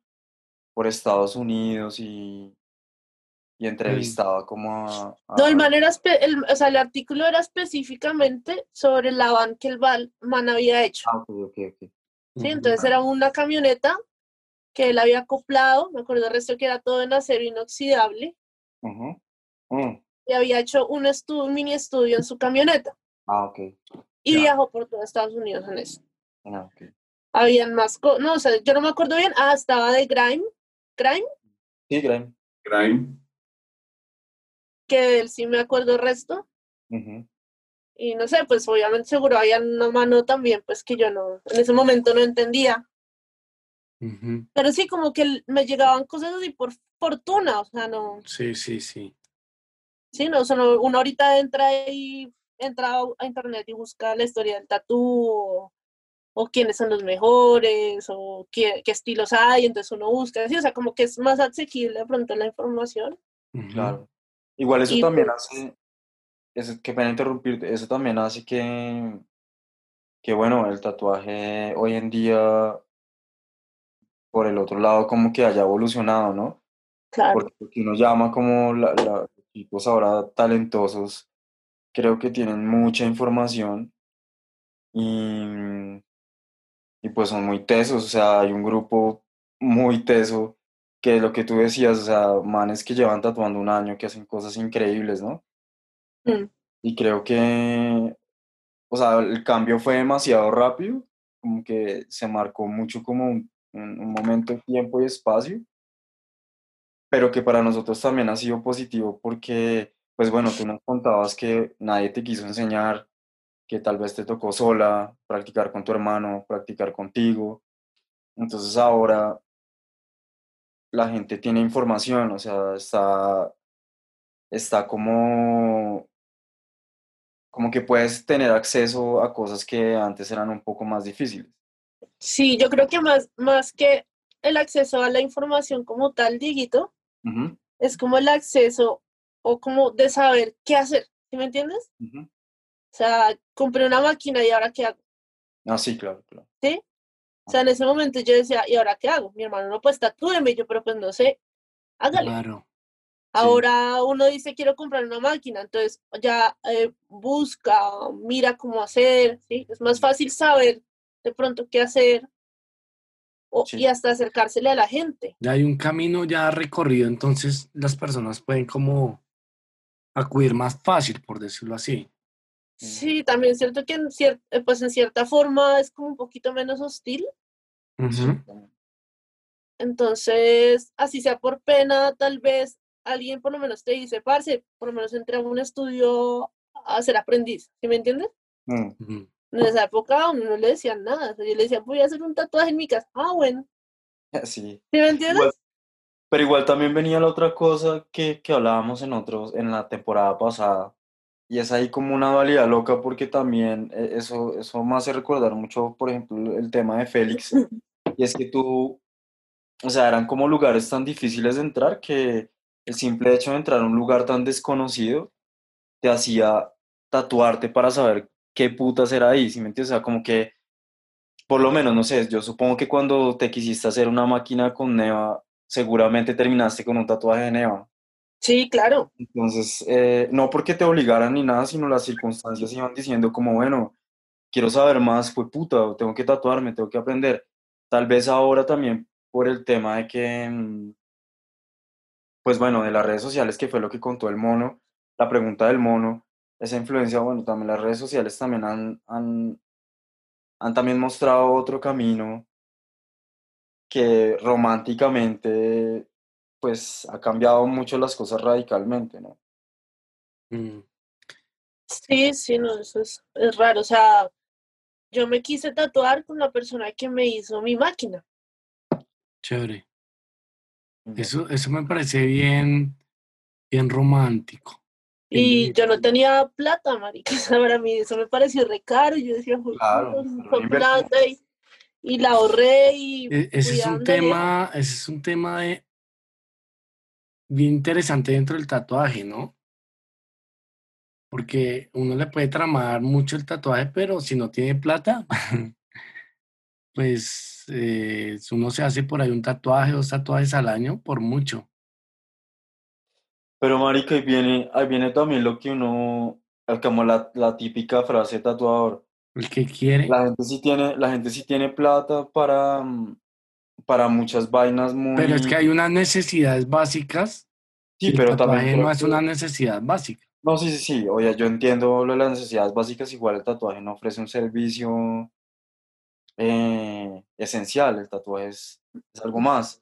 Speaker 1: por Estados Unidos y, y entrevistaba como a,
Speaker 2: No, el
Speaker 1: a-
Speaker 2: man era, el, o sea, el artículo era específicamente sobre la van que el man había hecho.
Speaker 1: Ah, ok, ok, ok.
Speaker 2: ¿sí? Entonces era una camioneta que él había acoplado, me acuerdo el resto que era todo en acero inoxidable.
Speaker 1: Mm,
Speaker 2: y había hecho un, estu- un mini estudio en su camioneta
Speaker 1: Ah, ok.
Speaker 2: y viajó por todo Estados Unidos en eso.
Speaker 1: Ah, ok.
Speaker 2: Habían más cosas, no, o sea, yo no me acuerdo bien, ah, estaba de Grime, Grime,
Speaker 1: Sí, Graham.
Speaker 4: Grime.
Speaker 2: que de él sí me acuerdo el resto, y no sé, pues obviamente seguro había una mano también, pues que yo no, en ese momento no entendía,
Speaker 3: ujú.
Speaker 2: pero sí como que me llegaban cosas así por fortuna, o sea, no,
Speaker 3: Sí, sí, sí.
Speaker 2: sí, no, o sea, no, uno ahorita entra y entra a internet y busca la historia del tatú, o, o quiénes son los mejores, o qué, qué estilos hay, entonces uno busca, sí, o sea, como que es más asequible de pronto la información.
Speaker 3: ujú.
Speaker 1: Claro. Igual eso
Speaker 2: Y
Speaker 1: también
Speaker 2: pues-
Speaker 1: hace, eso, qué pena interrumpirte, eso también hace que, que bueno, el tatuaje hoy en día, por el otro lado, como que haya evolucionado, ¿no?
Speaker 2: Claro.
Speaker 1: Porque uno llama como la, la- ahora talentosos, creo que tienen mucha información y, y pues son muy tesos, o sea, hay un grupo muy teso que lo que tú decías, o sea, manes que llevan tatuando un año, que hacen cosas increíbles, ¿no?
Speaker 2: Mm.
Speaker 1: Y creo que, o sea, el cambio fue demasiado rápido, como que se marcó mucho como un, un- un momento, tiempo y espacio, pero que para nosotros también ha sido positivo porque, pues bueno, tú nos contabas que nadie te quiso enseñar, que tal vez te tocó sola, practicar con tu hermano, practicar contigo. Entonces ahora la gente tiene información, o sea, está, está como, como que puedes tener acceso a cosas que antes eran un poco más difíciles.
Speaker 2: Sí, yo creo que más, más que el acceso a la información como tal, Dieguito,
Speaker 1: Ujú,
Speaker 2: es como el acceso o como de saber qué hacer, ¿sí me entiendes? O sea, compré una máquina y ahora qué hago,
Speaker 1: Ah, sí, claro, claro.
Speaker 2: ¿sí? O sea, en ese momento yo decía, ¿y ahora qué hago? Mi hermano, no, pues tatúeme, y yo, pero pues no sé, hágale.
Speaker 3: Claro.
Speaker 2: Ahora uno dice, quiero comprar una máquina, entonces ya eh, busca, mira cómo hacer, ¿sí? Es más fácil saber de pronto qué hacer o-
Speaker 1: Sí.
Speaker 2: y hasta acercársele a la gente.
Speaker 3: Ya hay un camino ya recorrido, entonces las personas pueden como acudir más fácil, por decirlo así.
Speaker 2: Sí, también es cierto que en, cier- eh, pues en cierta forma es como un poquito menos hostil, entonces así sea por pena, tal vez alguien por lo menos te dice, parce, por lo menos entré a un estudio a ser aprendiz, ¿sí me entiendes?
Speaker 1: Mm.
Speaker 2: En esa época a uno no le decían nada, o sea, yo le decía, voy a hacer un tatuaje en mi casa, ah, bueno, <laughs>
Speaker 1: Sí.
Speaker 2: ¿sí me entiendes?
Speaker 1: Igual- pero igual también venía la otra cosa que, que hablábamos en otros, en la temporada pasada. Y es ahí como una dualidad loca porque también eh, eso, eso me hace recordar mucho, por ejemplo, el tema de Félix. <laughs> Y es que tú, o sea, eran como lugares tan difíciles de entrar que el simple hecho de entrar a un lugar tan desconocido te hacía tatuarte para saber qué putas era ahí, ¿sí me entiendes? O sea, como que, por lo menos, no sé, yo supongo que cuando te quisiste hacer una máquina con Neva, seguramente terminaste con un tatuaje de Neva.
Speaker 2: Sí, claro.
Speaker 1: Entonces, eh, no porque te obligaran ni nada, sino las circunstancias iban diciendo como, bueno, quiero saber más, fue puta, tengo que tatuarme, tengo que aprender. Tal vez ahora también por el tema de que, mm, pues bueno, de las redes sociales, que fue lo que contó el mono, la pregunta del mono, esa influencia, bueno, también las redes sociales también han, han, han también mostrado otro camino que románticamente, pues ha cambiado mucho las cosas radicalmente, ¿no?
Speaker 3: Mm.
Speaker 2: Sí, sí, no, eso es, es raro. O sea, yo me quise tatuar con la persona que me hizo mi máquina.
Speaker 3: Chévere. Eso, eso me parece bien, bien romántico.
Speaker 2: Y yo no tenía plata, marica. <laughs> Para mí eso me pareció re caro. y Yo decía, "Jue
Speaker 1: Claro,
Speaker 2: fue plata", y, y la ahorré y
Speaker 3: E- Ese es un tema, ese es un tema de, bien interesante dentro del tatuaje, ¿no? Porque uno le puede tramar mucho el tatuaje, pero si no tiene plata, <laughs> pues eh, uno se hace por ahí un tatuaje, dos tatuajes al año, por mucho.
Speaker 1: Pero marica, ahí viene, ahí viene también lo que uno, como la, la típica frase tatuador.
Speaker 3: El que quiere,
Speaker 1: La gente sí tiene, la gente sí tiene plata para, para muchas vainas muy...
Speaker 3: pero es que hay unas necesidades básicas
Speaker 1: Sí,
Speaker 3: el
Speaker 1: pero también
Speaker 3: tatuaje
Speaker 1: creo
Speaker 3: no es
Speaker 1: que-
Speaker 3: una necesidad básica.
Speaker 1: No, sí, sí, sí. Oye, yo entiendo lo de las necesidades básicas, igual el tatuaje no ofrece un servicio eh, esencial, el tatuaje es, es algo más.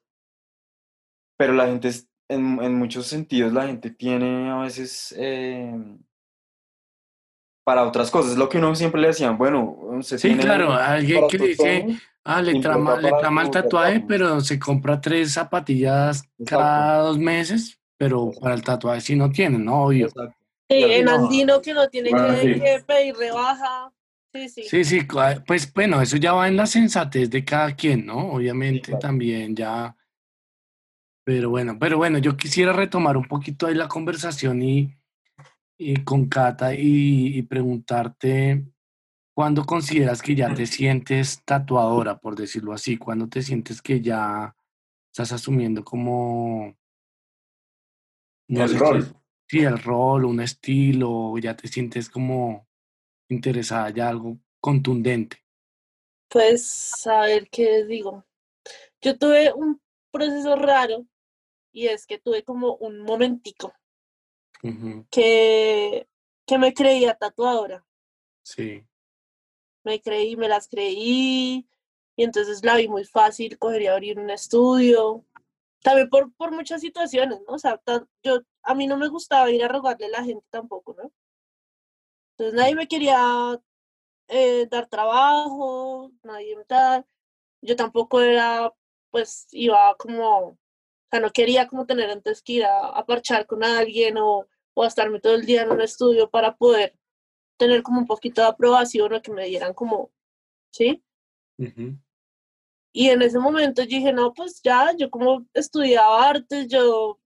Speaker 1: Pero la gente, en, en muchos sentidos, la gente tiene a veces eh, para otras cosas. Es lo que uno siempre le decían, bueno, usted
Speaker 3: Sí,
Speaker 1: tiene
Speaker 3: claro, alguien que
Speaker 1: sus
Speaker 3: dice, ah, le trama, le trama el tatuaje,
Speaker 1: tatuaje.
Speaker 3: pero se compra tres zapatillas cada dos meses, pero para el tatuaje sí no tiene, ¿no? Obvio.
Speaker 1: Exacto.
Speaker 2: Sí, en
Speaker 1: no.
Speaker 2: Andino que no tiene
Speaker 4: Bueno,
Speaker 2: que,
Speaker 4: sí.
Speaker 2: que pedir rebaja. Sí, sí.
Speaker 3: Sí, sí, pues bueno, eso ya va en la sensatez de cada quien, ¿no? Obviamente
Speaker 1: claro.
Speaker 3: también ya. Pero bueno, pero bueno, yo quisiera retomar un poquito ahí la conversación y, y con Cata y, y preguntarte, ¿Cuándo consideras que ya te sientes tatuadora, por decirlo así? ¿Cuándo te sientes que ya estás asumiendo como...
Speaker 4: El
Speaker 3: sé,
Speaker 4: rol.
Speaker 3: Sí, el rol, un estilo, ya te sientes como interesada ya algo contundente.
Speaker 2: Pues, a ver qué digo. Yo tuve un proceso raro y es que tuve como un momentico que, que me creía tatuadora.
Speaker 3: Sí,
Speaker 2: Me creí, me las creí y entonces la vi muy fácil, cogería abrir un estudio. También por, por muchas situaciones, ¿no? O sea, tan- yo, a mí no me gustaba ir a rogarle a la gente tampoco, ¿no? Entonces nadie me quería eh, dar trabajo, nadie me tal. Yo tampoco era, pues iba como, sea, no quería como tener antes que ir a, a parchar con alguien o, o a estarme todo el día en un estudio para poder tener como un poquito de aprobación o que me dieran como, ¿sí?
Speaker 3: ujú,
Speaker 2: Y en ese momento yo dije, no, pues ya, yo como estudiaba artes, yo,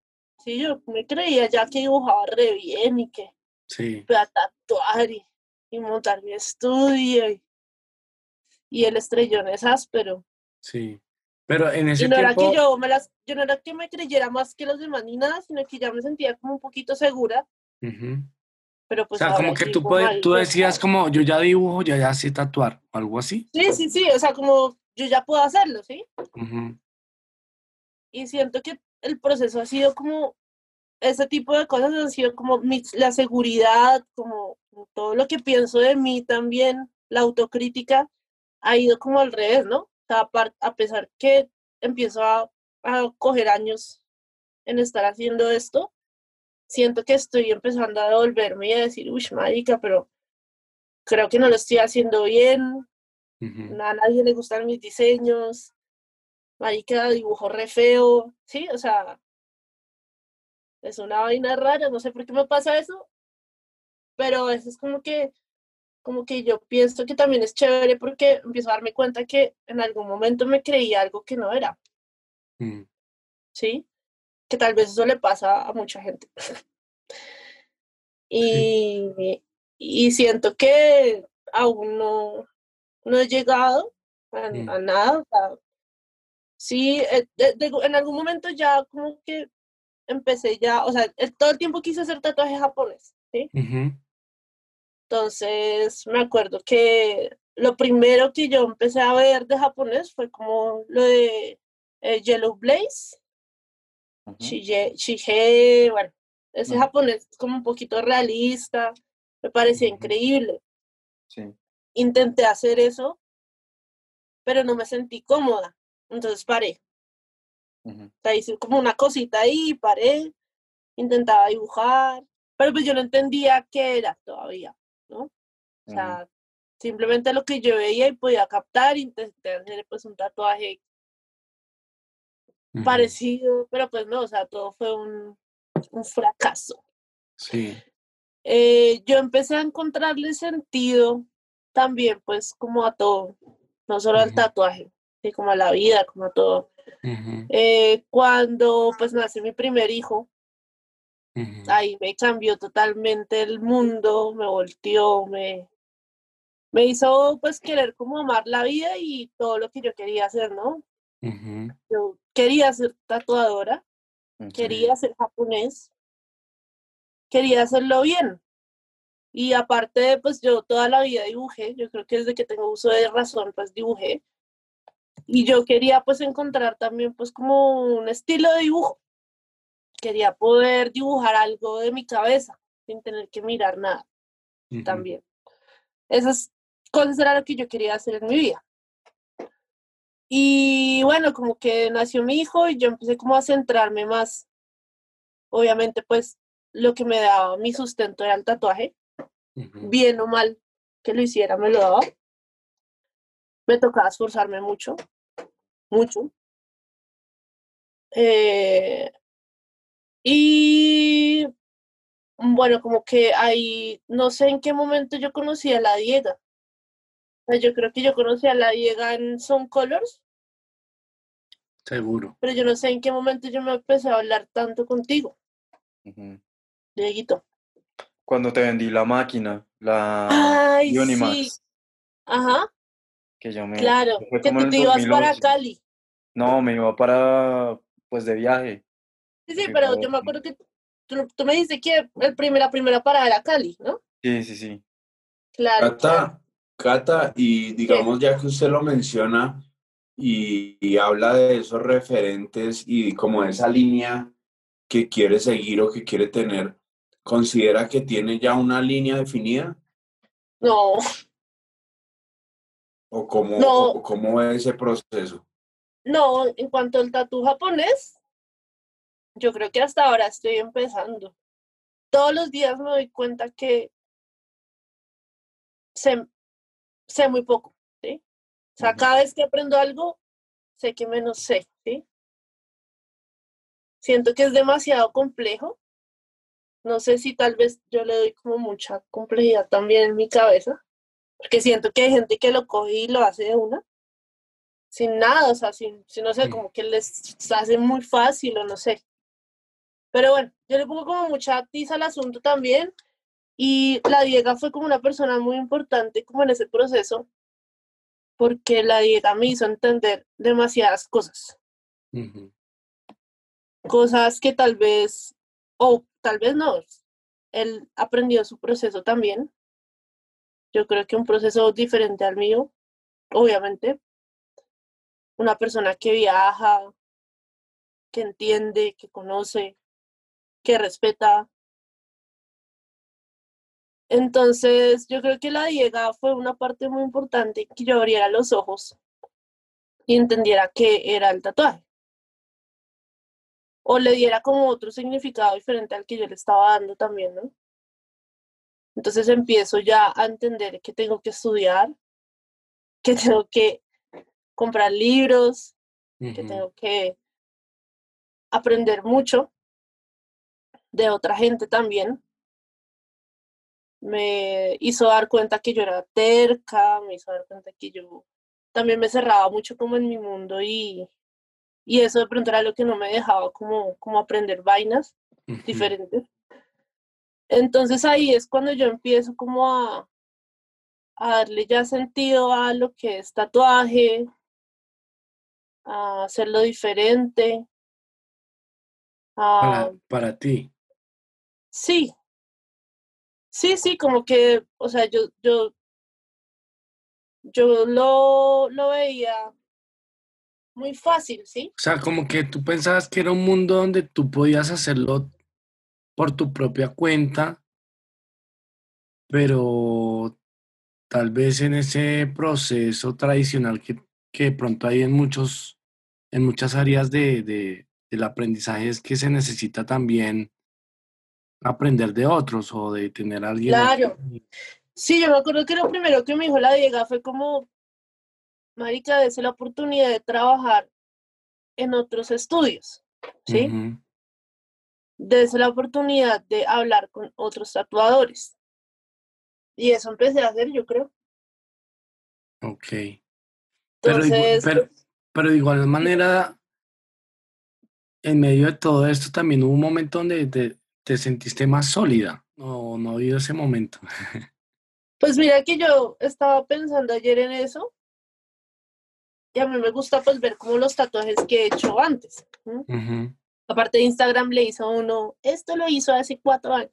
Speaker 2: sí, yo me creía ya que dibujaba re bien y que
Speaker 3: sí,
Speaker 2: iba a tatuar y, y montar mi estudio y, y el estrellón es áspero.
Speaker 3: sí. Pero en
Speaker 2: Y
Speaker 3: ese
Speaker 2: no era que yo me las, yo no era que me creyera más que los demás ni nada, sino que ya me sentía como un poquito segura, pero
Speaker 3: O
Speaker 2: pues
Speaker 3: sea,
Speaker 2: ahora
Speaker 3: como que tú, puedes- tú decías como, yo ya dibujo, ya ya sé tatuar, o algo así.
Speaker 2: Sí, sí, sí, o sea, como yo ya puedo hacerlo, ¿sí?
Speaker 3: Ujú,
Speaker 2: Y siento que el proceso ha sido como, ese tipo de cosas han sido como mi- la seguridad, como todo lo que pienso de mí también, la autocrítica, ha ido como al revés, ¿no? A pesar que empiezo a, a coger años en estar haciendo esto, siento que estoy empezando a devolverme y a decir, uy, marica, pero creo que no lo estoy haciendo bien, a nadie le gustan mis diseños, marica, dibujo re feo, ¿sí? O sea, es una vaina rara, no sé por qué me pasa eso, pero eso es como que, como que yo pienso que también es chévere porque empiezo a darme cuenta que en algún momento me creí algo que no era,
Speaker 3: Mm,
Speaker 2: ¿sí? Que tal vez eso le pasa a mucha gente. <laughs> Y, y siento que aún no, no he llegado a,
Speaker 3: Mm.
Speaker 2: a nada. o sea, sí, eh, de- de- en algún momento ya como que empecé ya, o sea, todo el tiempo quise hacer tatuajes japonés, ¿sí? Entonces me acuerdo que lo primero que yo empecé a ver de japonés fue como lo de eh, Yellow Blaze,
Speaker 1: Ujú.
Speaker 2: Shige, Shige, bueno, ese japonés es como un poquito realista, me parecía increíble.
Speaker 1: Sí.
Speaker 2: Intenté hacer eso, pero no me sentí cómoda, entonces paré. O sea, hice como una cosita ahí, paré, intentaba dibujar, pero pues yo no entendía qué era todavía, ¿no? O sea, simplemente lo que yo veía y podía captar, intenté hacer pues un tatuaje parecido, pero pues no, o sea, todo fue un, un fracaso.
Speaker 3: Sí,
Speaker 2: Eh, yo empecé a encontrarle sentido también pues como a todo, no solo al tatuaje, sino como a la vida, como a todo. Eh, cuando pues nace mi primer hijo, ahí me cambió totalmente el mundo, me volteó, me, me hizo pues querer como amar la vida y todo lo que yo quería hacer, ¿no? Yo quería ser tatuadora, quería ser japonés, quería hacerlo bien. Y aparte, pues yo toda la vida dibujé, yo creo que desde que tengo uso de razón, pues dibujé. Y yo quería pues encontrar también pues como un estilo de dibujo. Quería poder dibujar algo de mi cabeza sin tener que mirar nada también. Esas cosas era lo que yo quería hacer en mi vida. Y bueno, como que nació mi hijo y yo empecé como a centrarme más. Obviamente pues lo que me daba mi sustento era el tatuaje, bien o mal que lo hiciera me lo daba. Me tocaba esforzarme mucho, mucho. Eh, y bueno, como que ahí, no sé en qué momento yo conocí a la Diega. O sea, yo creo que yo conocí a la Diega en Son Colors,
Speaker 3: Seguro.
Speaker 2: pero yo no sé en qué momento yo me empecé a hablar tanto contigo,
Speaker 1: Ujú.
Speaker 2: Dieguito.
Speaker 1: Cuando te vendí la máquina, la
Speaker 2: Ay, sí. Ajá,
Speaker 1: que yo me...
Speaker 2: claro, que tú te ibas para
Speaker 1: 2011.
Speaker 2: Cali.
Speaker 1: No, me iba para, pues de viaje.
Speaker 2: Sí, sí, pero yo me acuerdo que tú, tú me dijiste que el primer, la primera parada era Cali, ¿no?
Speaker 1: Sí, sí, sí.
Speaker 2: Claro, claro.
Speaker 4: Cata, Cata, y digamos ya que usted lo menciona y, y habla de esos referentes y como esa línea que quiere seguir o que quiere tener, ¿considera que tiene ya una línea definida?
Speaker 2: No,
Speaker 4: ¿O cómo,
Speaker 2: No.
Speaker 4: o cómo es ese proceso?
Speaker 2: no, en cuanto al tatú japonés, yo creo que hasta ahora estoy empezando. Todos los días me doy cuenta que sé, sé muy poco, ¿sí? O sea, cada vez que aprendo algo, sé que menos sé, ¿sí? Siento que es demasiado complejo. No sé si tal vez yo le doy como mucha complejidad también en mi cabeza, porque siento que hay gente que lo coge y lo hace de una, sin nada, o sea, sin, sin, no sé, como que les hace muy fácil o no sé. Pero bueno, yo le pongo como mucha tiza al asunto también y la Diega fue como una persona muy importante como en ese proceso, porque la Diega me hizo entender demasiadas cosas. Cosas que tal vez, o tal vez no, él aprendió su proceso también. Yo creo que un proceso diferente al mío, obviamente. Una persona que viaja, que entiende, que conoce, que respeta. Entonces, yo creo que la Diega fue una parte muy importante que yo abriera los ojos y entendiera qué era el tatuaje. o le diera como otro significado diferente al que yo le estaba dando también, ¿no? Entonces empiezo ya a entender que tengo que estudiar, que tengo que comprar libros, que tengo que aprender mucho de otra gente también. Me hizo dar cuenta que yo era terca, me hizo dar cuenta que yo también me cerraba mucho como en mi mundo y, y eso de pronto era lo que no me dejaba como, como aprender vainas diferentes. Entonces ahí es cuando yo empiezo como a, a darle ya sentido a lo que es tatuaje, a hacerlo diferente.
Speaker 3: Para, para ti.
Speaker 2: Sí, sí, sí, como que, o sea, yo, yo, yo lo, lo veía muy fácil, ¿sí?
Speaker 3: O sea, como que tú pensabas que era un mundo donde tú podías hacerlo por tu propia cuenta, pero tal vez en ese proceso tradicional que, que pronto hay en muchos, en muchas áreas de, de- del aprendizaje es que se necesita también aprender de otros o de tener a alguien.
Speaker 2: Claro. Sí, yo me acuerdo que lo primero que me dijo la Diega fue como, marica, dése la oportunidad de trabajar en otros estudios, ¿sí? Dése la oportunidad de hablar con otros tatuadores. Y eso empecé a hacer, yo creo.
Speaker 3: Ok. Pero,
Speaker 2: Entonces,
Speaker 3: pero, pero de igual manera, en medio de todo esto también hubo un momento donde te, te sentiste más sólida. No, no ha habido ese momento.
Speaker 2: pues mira que yo estaba pensando ayer en eso. Y a mí me gusta pues ver como los tatuajes que he hecho antes. Aparte de Instagram le hizo uno, esto lo hizo hace cuatro años.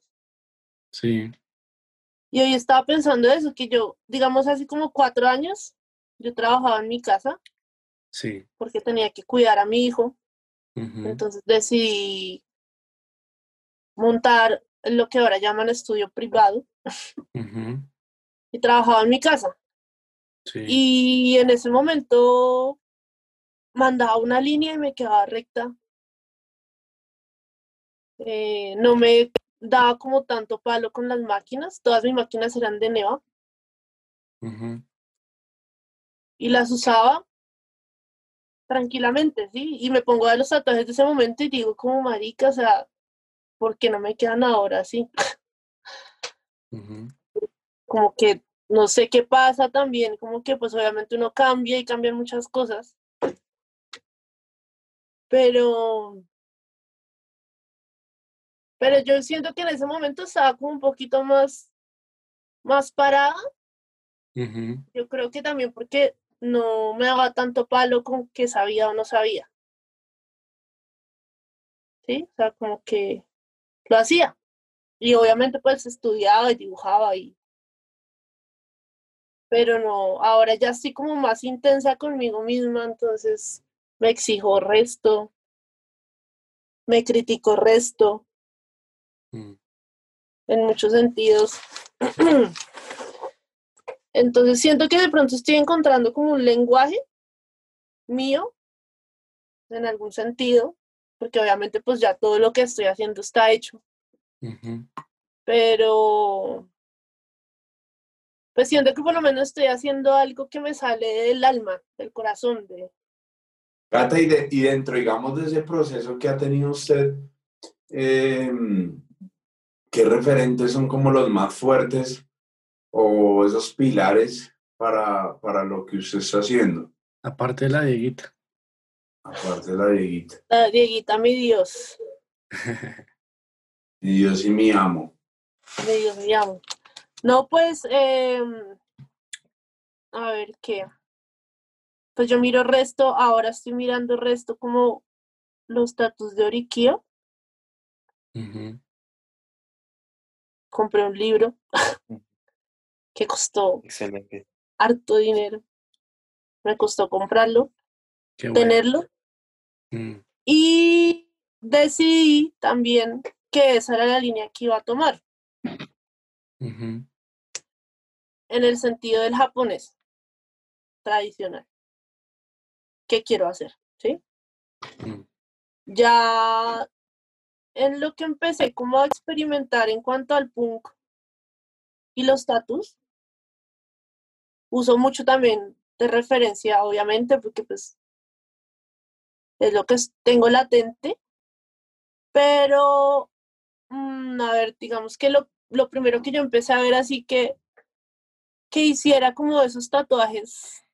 Speaker 3: Sí.
Speaker 2: Y hoy estaba pensando eso, que yo, digamos, hace como cuatro años, yo trabajaba en mi casa
Speaker 3: Sí.
Speaker 2: porque tenía que cuidar a mi hijo. Entonces decidí montar lo que ahora llaman estudio privado y trabajaba en mi casa.
Speaker 3: Sí.
Speaker 2: Y en ese momento mandaba una línea y me quedaba recta. Eh, no me daba como tanto palo con las máquinas. Todas mis máquinas eran de Neva y las usaba tranquilamente, ¿sí? Y me pongo a ver los tatuajes de ese momento y digo como marica, o sea, ¿por qué no me quedan ahora así?
Speaker 3: ujú.
Speaker 2: Como que no sé qué pasa también, como que pues obviamente uno cambia y cambian muchas cosas. Pero, pero yo siento que en ese momento estaba como un poquito más, más parada. Yo creo que también porque no me daba tanto palo con que sabía o no sabía. ¿Sí? O sea, como que lo hacía. Y obviamente pues estudiaba y dibujaba y... Pero no, ahora ya estoy como más intensa conmigo misma, entonces me exijo resto, me critico resto
Speaker 3: Mm.
Speaker 2: en muchos sentidos. <clears throat> Entonces siento que de pronto estoy encontrando como un lenguaje mío en algún sentido, porque obviamente pues ya todo lo que estoy haciendo está hecho, pero pues siento que por lo menos estoy haciendo algo que me sale del alma, del corazón, de
Speaker 4: Cata, y, de- y dentro, digamos, de ese proceso que ha tenido usted, eh, ¿qué referentes son como los más fuertes o esos pilares para, para lo que usted está haciendo?
Speaker 3: Aparte de la Dieguita.
Speaker 4: Aparte de la Dieguita.
Speaker 2: la Dieguita, mi Dios,
Speaker 4: Y yo sí mi amo.
Speaker 2: mi Dios, mi amo. No, pues, em, a ver qué. Pues yo miro resto, ahora estoy mirando resto como los tatus de Oriquio. Compré un libro <laughs> que costó
Speaker 1: Excelente.
Speaker 2: harto dinero. Me costó comprarlo,
Speaker 3: Qué bueno. Mm.
Speaker 2: Y decidí también que esa era la línea que iba a tomar, en el sentido del japonés tradicional. ¿Qué quiero hacer? ¿Sí?
Speaker 3: Mm.
Speaker 2: Ya en lo que empecé como a experimentar en cuanto al punk y los tatus, uso mucho también de referencia, obviamente, porque pues es lo que es- tengo latente, pero mm, a ver, digamos que lo, lo primero que yo empecé a ver así que, que hiciera como esos tatuajes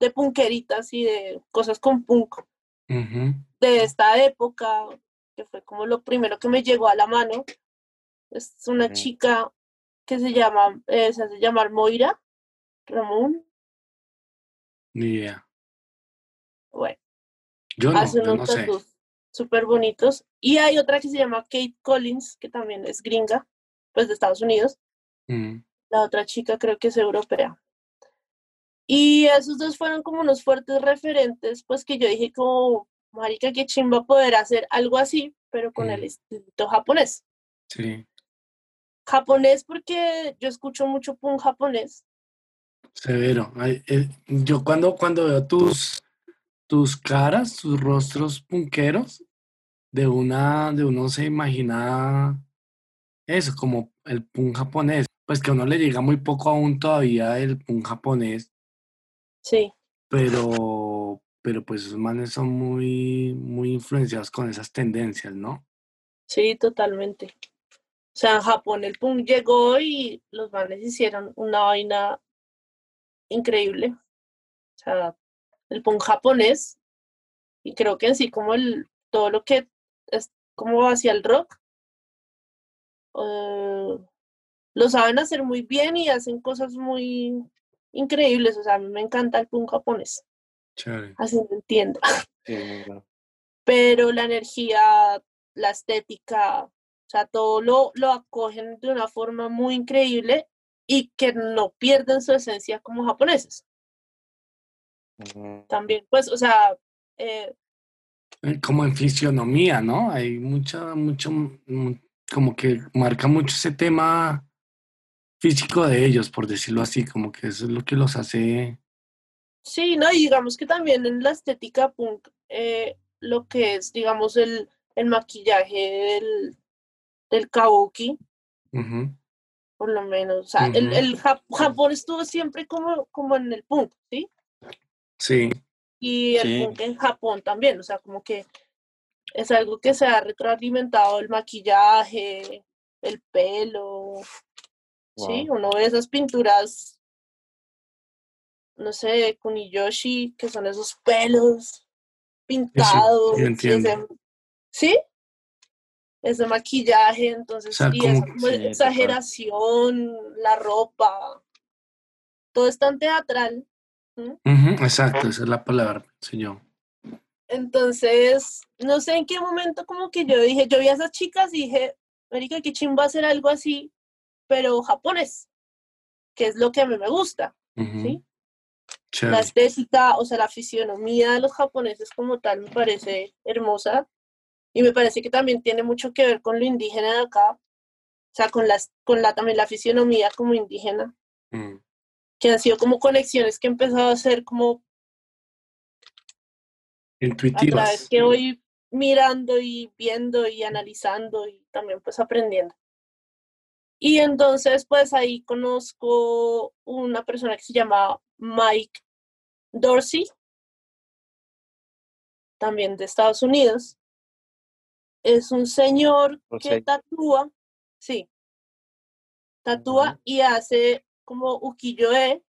Speaker 2: de punkeritas y de cosas con punk de esta época, que fue como lo primero que me llegó a la mano. Es una chica que se llama, eh, se hace llamar Moira Ramón.
Speaker 3: Ni idea.
Speaker 2: Bueno,
Speaker 3: Yo no,
Speaker 2: hace unos
Speaker 3: no
Speaker 2: tatuajes súper bonitos. Y hay otra que se llama Kate Collins, que también es gringa, pues de Estados Unidos.
Speaker 3: Mm.
Speaker 2: La otra chica creo que es europea. Y esos dos fueron como unos fuertes referentes, pues que yo dije como, marica, qué chimba poder hacer algo así, pero con el
Speaker 3: Mm.
Speaker 2: estilo japonés.
Speaker 3: Sí,
Speaker 2: Japonés porque yo escucho mucho punk japonés.
Speaker 3: severo. Ay, eh, yo cuando, cuando veo tus, tus caras, tus rostros punqueros, de una, de uno se imagina eso, como el punk japonés. Pues que a uno le llega muy poco aún todavía el punk japonés,
Speaker 2: Sí,
Speaker 3: pero, pero pues esos manes son muy, muy influenciados con esas tendencias, ¿no?
Speaker 2: sí, totalmente. O sea, en Japón el punk llegó y los manes hicieron una vaina increíble. O sea, el punk japonés, y creo que en sí como el, todo lo que es como hacia el rock, eh, lo saben hacer muy bien y hacen cosas muy increíbles. O sea, a mí me encanta el punk japonés,
Speaker 3: Chévere.
Speaker 2: así me entiendo.
Speaker 1: Sí, bueno. <laughs>
Speaker 2: pero la energía, la estética, o sea, todo lo, lo acogen de una forma muy increíble y que no pierden su esencia como japoneses. También, pues, o sea, eh,
Speaker 3: Eh, Como en fisionomía, ¿no? Hay mucha, mucho, mm, como que marca mucho ese tema físico de ellos, por decirlo así, como que eso es lo que los hace.
Speaker 2: sí, ¿no? Y digamos que también en la estética punk, eh, lo que es, digamos, el, el maquillaje del, del kabuki, por lo menos, o sea, el, el Jap- Japón estuvo siempre como, como en el punk, ¿sí?
Speaker 3: Sí,
Speaker 2: y el
Speaker 1: Sí.
Speaker 2: punk en Japón también, o sea, como que es algo que se ha retroalimentado el maquillaje, el pelo, sí, uno ve esas pinturas, no sé, Kuniyoshi, que son esos pelos pintados, ese- sí, ese maquillaje, entonces,
Speaker 3: sea,
Speaker 2: y
Speaker 3: como
Speaker 2: esa como exageración, la ropa, todo es tan teatral.
Speaker 3: Exacto, esa es la palabra, señor.
Speaker 2: Entonces, no sé en qué momento como que yo dije, yo vi a esas chicas y dije, Marica, qué chimba hacer algo así, pero japonés, que es lo que a mí me gusta, ¿sí? La estética, o sea, la fisionomía de los japoneses como tal me parece hermosa y me parece que también tiene mucho que ver con lo indígena de acá, o sea, con las, con la, también la fisionomía como indígena,
Speaker 3: Mm,
Speaker 2: que han sido como conexiones que he empezado a hacer como a través
Speaker 3: Intuitivas.
Speaker 2: que voy mirando y viendo y analizando y también pues aprendiendo. Y entonces pues ahí conozco una persona que se llama Mike Dorsey, también de Estados Unidos. Es un señor que tatúa, sí, tatúa y hace como ukiyo-e,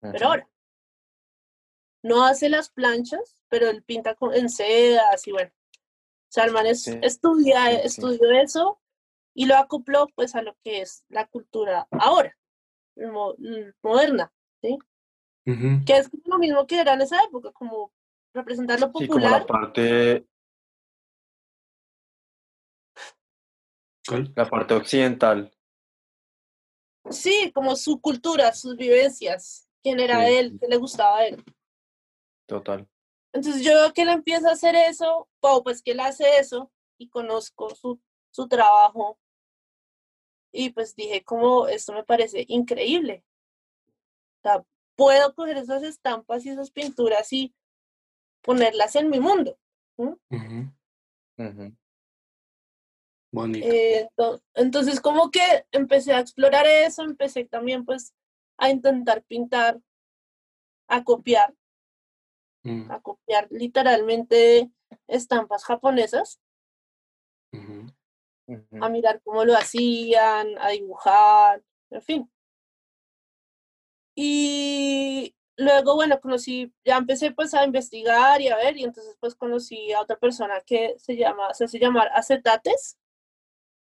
Speaker 2: pero ahora. No hace las planchas, pero él pinta con, en sedas y bueno. O sea, el man es-
Speaker 1: Sí,
Speaker 2: estudia,
Speaker 1: sí, sí.
Speaker 2: estudió eso y lo acopló pues a lo que es la cultura ahora, mo- mm, moderna,
Speaker 3: Ujú,
Speaker 2: que es lo mismo que era en esa época, como representar lo
Speaker 1: Sí, como la
Speaker 2: popular.
Speaker 1: parte,
Speaker 3: ¿Cuál?
Speaker 1: la parte occidental.
Speaker 2: Sí, como su cultura, sus vivencias, quién era
Speaker 1: Sí,
Speaker 2: él, qué le gustaba a él.
Speaker 1: Total.
Speaker 2: Entonces yo veo que él empieza a hacer eso, o pues que él hace eso, y conozco su, su trabajo, y pues dije, como esto me parece increíble. O sea, puedo coger esas estampas y esas pinturas y ponerlas en mi mundo.
Speaker 3: Ujú,
Speaker 1: Ujú.
Speaker 3: Bonito.
Speaker 2: Eh, ento- entonces como que empecé a explorar eso, empecé también pues a intentar pintar, a copiar,
Speaker 3: Mm,
Speaker 2: a copiar literalmente estampas japonesas, a mirar cómo lo hacían, a dibujar, en fin. Y luego, bueno, conocí, ya empecé pues a investigar y a ver, y entonces pues conocí a otra persona que se llama, se hace llamar Acetates,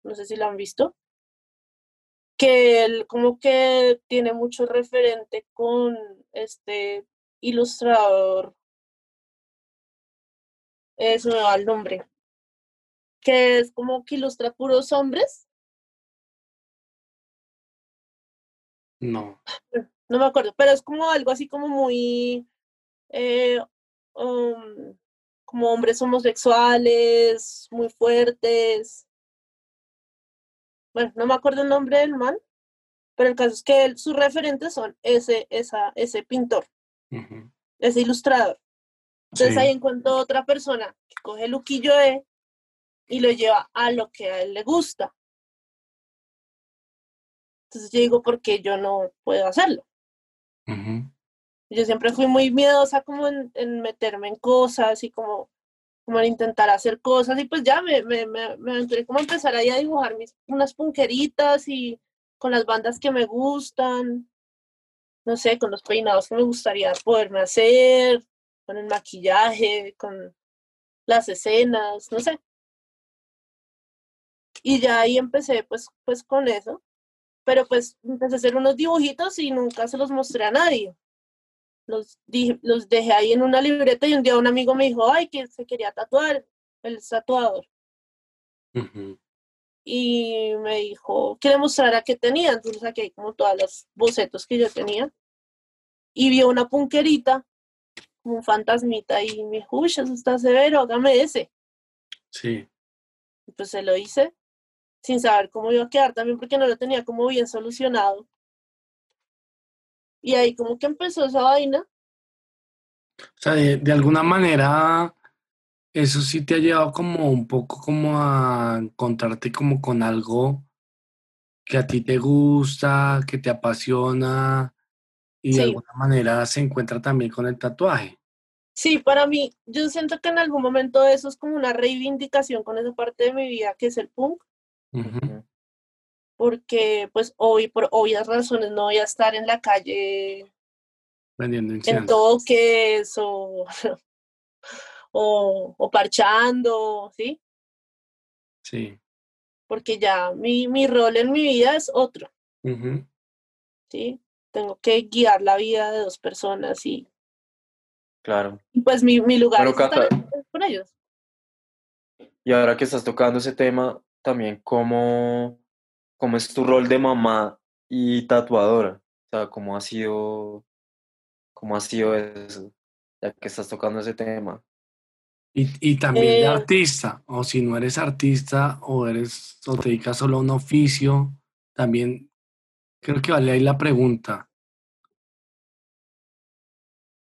Speaker 2: no sé si lo han visto, que él como que tiene mucho referente con este ilustrador, eso me va el nombre, que es como que ilustra puros hombres,
Speaker 3: No. <laughs>
Speaker 2: no me acuerdo, pero es como algo así como muy, eh, um, como hombres homosexuales, muy fuertes. Bueno, no me acuerdo el nombre del man, pero el caso es que él- sus referentes son ese, esa, ese pintor, ese ilustrador. Entonces ahí encuentro otra persona que coge el ukiyo-e y lo lleva a lo que a él le gusta. Entonces yo digo, ¿por qué yo no puedo hacerlo? Yo siempre fui muy miedosa como en, en meterme en cosas y como, como en intentar hacer cosas y pues ya me, me, me, me aventuré como a empezar ahí a dibujar mis, unas punqueritas y con las bandas que me gustan, no sé, con los peinados que me gustaría poderme hacer, con el maquillaje, con las escenas, no sé. Y ya ahí empecé pues, pues con eso, pero pues empecé a hacer unos dibujitos y nunca se los mostré a nadie. Los, di- los dejé ahí en una libreta y un día un amigo me dijo, ay, que se quería tatuar, el tatuador. Y me dijo que le mostrara qué tenía. Entonces saqué como todas las bocetos que yo tenía. Y vio una punquerita, como un fantasmita, y me dijo, uy, eso está severo, hágame ese.
Speaker 3: Sí.
Speaker 2: Y pues se lo hice, sin saber cómo iba a quedar también, porque no lo tenía como bien solucionado. Y ahí como que empezó esa vaina.
Speaker 3: O sea, de, de alguna manera, eso sí te ha llevado como un poco como a encontrarte como con algo que a ti te gusta, que te apasiona y de alguna manera se encuentra también con el tatuaje.
Speaker 2: Sí, para mí, yo siento que en algún momento eso es como una reivindicación con esa parte de mi vida que es el punk,
Speaker 3: Ujú.
Speaker 2: Porque pues hoy por obvias razones no voy a estar en la calle
Speaker 3: Vendiendo
Speaker 2: en
Speaker 3: incienso.
Speaker 2: toques o, <laughs> o, o parchando, ¿sí?
Speaker 3: Sí.
Speaker 2: Porque ya mi, mi rol en mi vida es otro, ¿sí? tengo que guiar la vida de dos personas y,
Speaker 1: Claro.
Speaker 2: y pues mi, mi lugar
Speaker 1: Bueno,
Speaker 2: es estar
Speaker 1: Cata,
Speaker 2: es con ellos.
Speaker 1: y ahora que estás tocando ese tema, también cómo, cómo es tu rol de mamá y tatuadora. O sea, cómo ha sido, cómo ha sido eso, ya que estás tocando ese tema.
Speaker 3: Y, y también de
Speaker 2: Eh,
Speaker 3: artista, o si no eres artista o eres o te dedicas solo a un oficio, también creo que vale ahí la pregunta.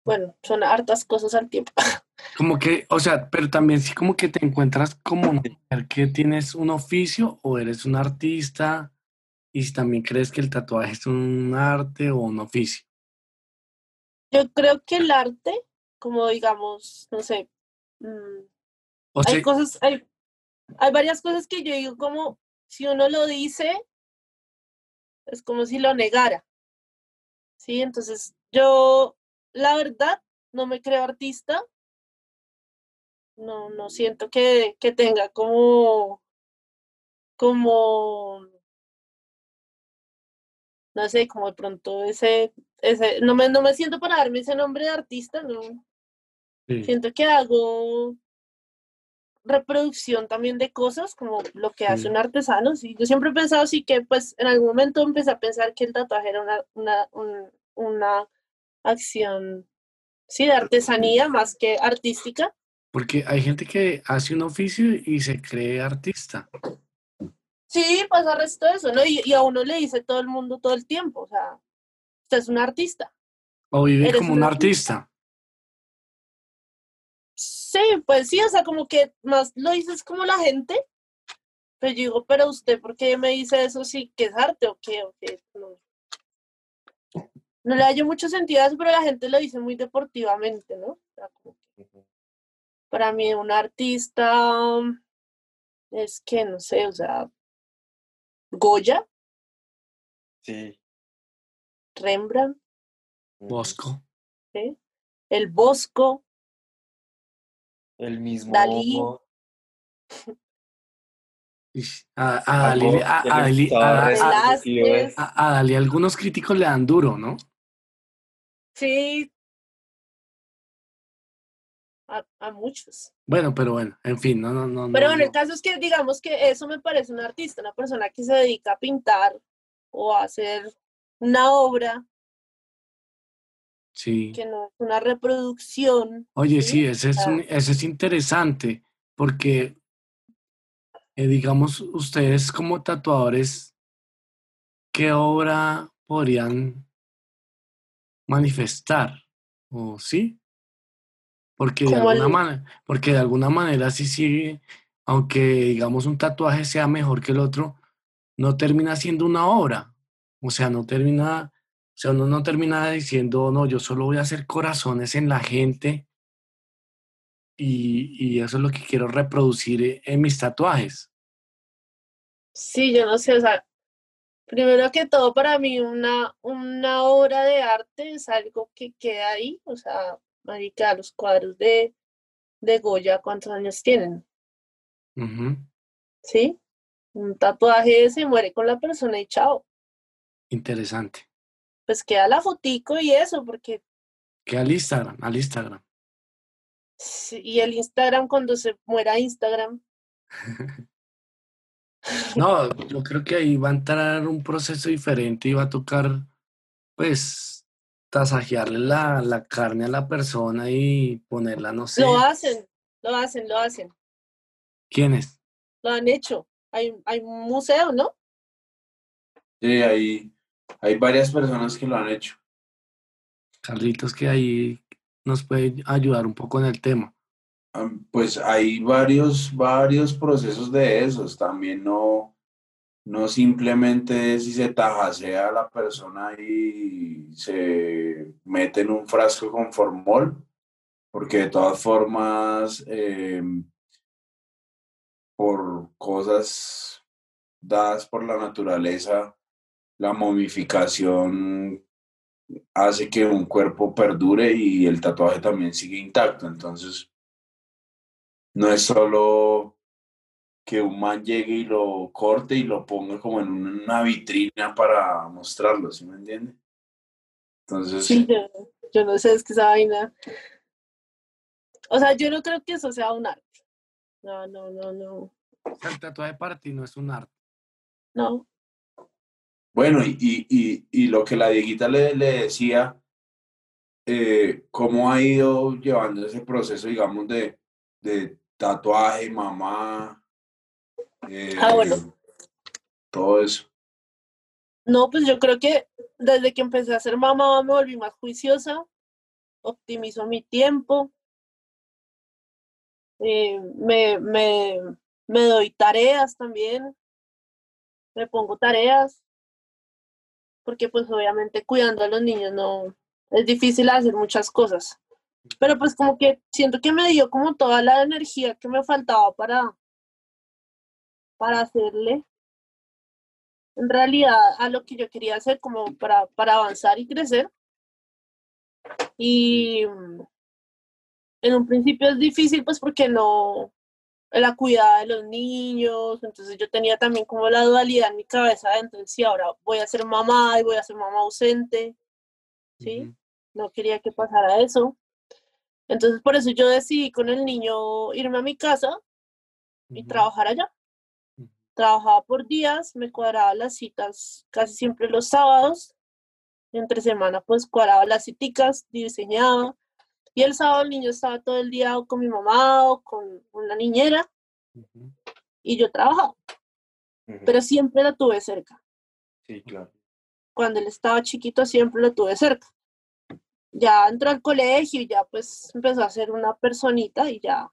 Speaker 2: bueno, son hartas cosas al tiempo. <laughs>
Speaker 3: Como que, o sea, pero también sí como que te encuentras como una mujer que tienes un oficio o eres un artista y si también crees que el tatuaje es un arte o un oficio.
Speaker 2: Yo creo que el arte, como digamos, no sé, mm,
Speaker 3: O
Speaker 2: hay
Speaker 3: sea,
Speaker 2: cosas, hay, hay varias cosas que yo digo como si uno lo dice, es como si lo negara. ¿Sí? Entonces, yo, la verdad, no me creo artista. No, no siento que, que tenga como, como, no sé, como de pronto ese, ese, no me, no me siento para darme ese nombre de artista, no.
Speaker 3: sí,
Speaker 2: Siento que hago reproducción también de cosas, como lo que hace
Speaker 3: Sí.
Speaker 2: un artesano. Sí, yo siempre he pensado así que, pues, en algún momento empecé a pensar que el tatuaje era una, una, un- una acción, sí, de artesanía más que artística.
Speaker 3: Porque hay gente que hace un oficio y se cree artista.
Speaker 2: Sí, pasa el resto de eso, ¿no? Y, y a uno le dice todo el mundo todo el tiempo, o sea, usted es un artista.
Speaker 3: O vive como
Speaker 2: un artista.
Speaker 3: artista.
Speaker 2: Sí, pues sí, o sea, como que más lo dices como la gente, pero yo digo, pero usted, ¿por qué me dice eso sí que es arte o qué? O qué? No. no le hallo mucho sentido a eso, pero la gente lo dice muy deportivamente, ¿no? O sea, como que para mí un artista es que, no sé, o sea, Goya,
Speaker 1: Sí.
Speaker 2: Rembrandt.
Speaker 3: Bosco.
Speaker 2: ¿sí? el Bosco,
Speaker 1: El mismo
Speaker 2: Dalí.
Speaker 3: A Dalí algunos críticos le dan duro, ¿no?
Speaker 2: sí, a, a muchos.
Speaker 3: Bueno, pero bueno, en fin, no, no, no.
Speaker 2: Pero
Speaker 3: no,
Speaker 2: bueno, el caso es que digamos que eso me parece un artista, una persona que se dedica a pintar o a hacer una obra
Speaker 3: Sí.
Speaker 2: que no es una reproducción.
Speaker 3: Oye,
Speaker 2: ¿sí?
Speaker 3: sí, ese es, un- ese es interesante porque, eh, digamos, ustedes como tatuadores, ¿qué obra podrían manifestar? ¿O sí? Porque de alguna manera, porque de alguna manera sí sigue, aunque digamos un tatuaje sea mejor que el otro, no termina siendo una obra. O sea, no termina, o sea, uno no termina diciendo, no, yo solo voy a hacer corazones en la gente y, y eso es lo que quiero reproducir e- en mis tatuajes.
Speaker 2: Sí, yo no sé, o sea, primero que todo para mí una, una obra de arte es algo que queda ahí, o sea, marica, los cuadros de, de Goya, ¿cuántos años tienen? ¿Sí? Un tatuaje se muere con la persona y chao.
Speaker 3: Interesante.
Speaker 2: Pues queda la fotico y eso, porque
Speaker 3: Que al Instagram, al Instagram.
Speaker 2: sí, y el Instagram cuando se muera Instagram, <laughs>
Speaker 3: No, yo creo que ahí va a entrar un proceso diferente y va a tocar, pues, tasajearle la, la carne a la persona y ponerla, no sé.
Speaker 2: lo hacen, lo hacen, lo hacen,
Speaker 3: ¿Quién es?
Speaker 2: lo han hecho. Hay, hay un museo, ¿no?
Speaker 4: Sí, hay, hay varias personas que lo han hecho.
Speaker 3: Carlitos, que ahí nos puede ayudar un poco en el tema.
Speaker 4: Am, Pues hay varios, varios procesos de esos. También no, no simplemente si se tajasea a la persona y se mete en un frasco con formol, porque de todas formas, eh, por cosas dadas por la naturaleza, la momificación hace que un cuerpo perdure y el tatuaje también sigue intacto. Entonces, no es solo que un man llegue y lo corte y lo ponga como en una vitrina para mostrarlo, ¿sí me entiende? Entonces,
Speaker 2: Sí, yo, yo no sé, es que esa vaina. O sea, yo no creo que eso sea un arte. No, no, no, no.
Speaker 3: O sea, el tatuaje para ti no es un arte.
Speaker 2: No.
Speaker 4: bueno, y, y, y, y lo que la Dieguita le, le decía, eh, cómo ha ido llevando ese proceso, digamos, de, de tatuaje, mamá, eh,
Speaker 2: Ah, bueno.
Speaker 4: todo eso.
Speaker 2: No, pues yo creo que desde que empecé a ser mamá me volví más juiciosa, optimizo mi tiempo, eh, me, me, me doy tareas también, me pongo tareas, porque pues obviamente cuidando a los niños no es difícil hacer muchas cosas. Pero pues como que siento que me dio como toda la energía que me faltaba para, para hacerle en realidad a lo que yo quería hacer como para, para avanzar y crecer. Y mm, en un principio es difícil pues porque no, la cuidada de los niños, entonces yo tenía también como la dualidad en mi cabeza de entonces sí, ahora voy a ser mamá y voy a ser mamá ausente, ¿sí? No quería que pasara eso. Entonces por eso yo decidí con el niño irme a mi casa y trabajar allá. Trabajaba por días, me cuadraba las citas casi siempre los sábados. Entre semana pues cuadraba las citicas, diseñaba. Y el sábado el niño estaba todo el día o con mi mamá o con una niñera y yo trabajaba, pero siempre la tuve cerca.
Speaker 1: Sí, claro.
Speaker 2: Cuando él estaba chiquito siempre lo tuve cerca. Ya entró al colegio y ya pues empezó a ser una personita y ya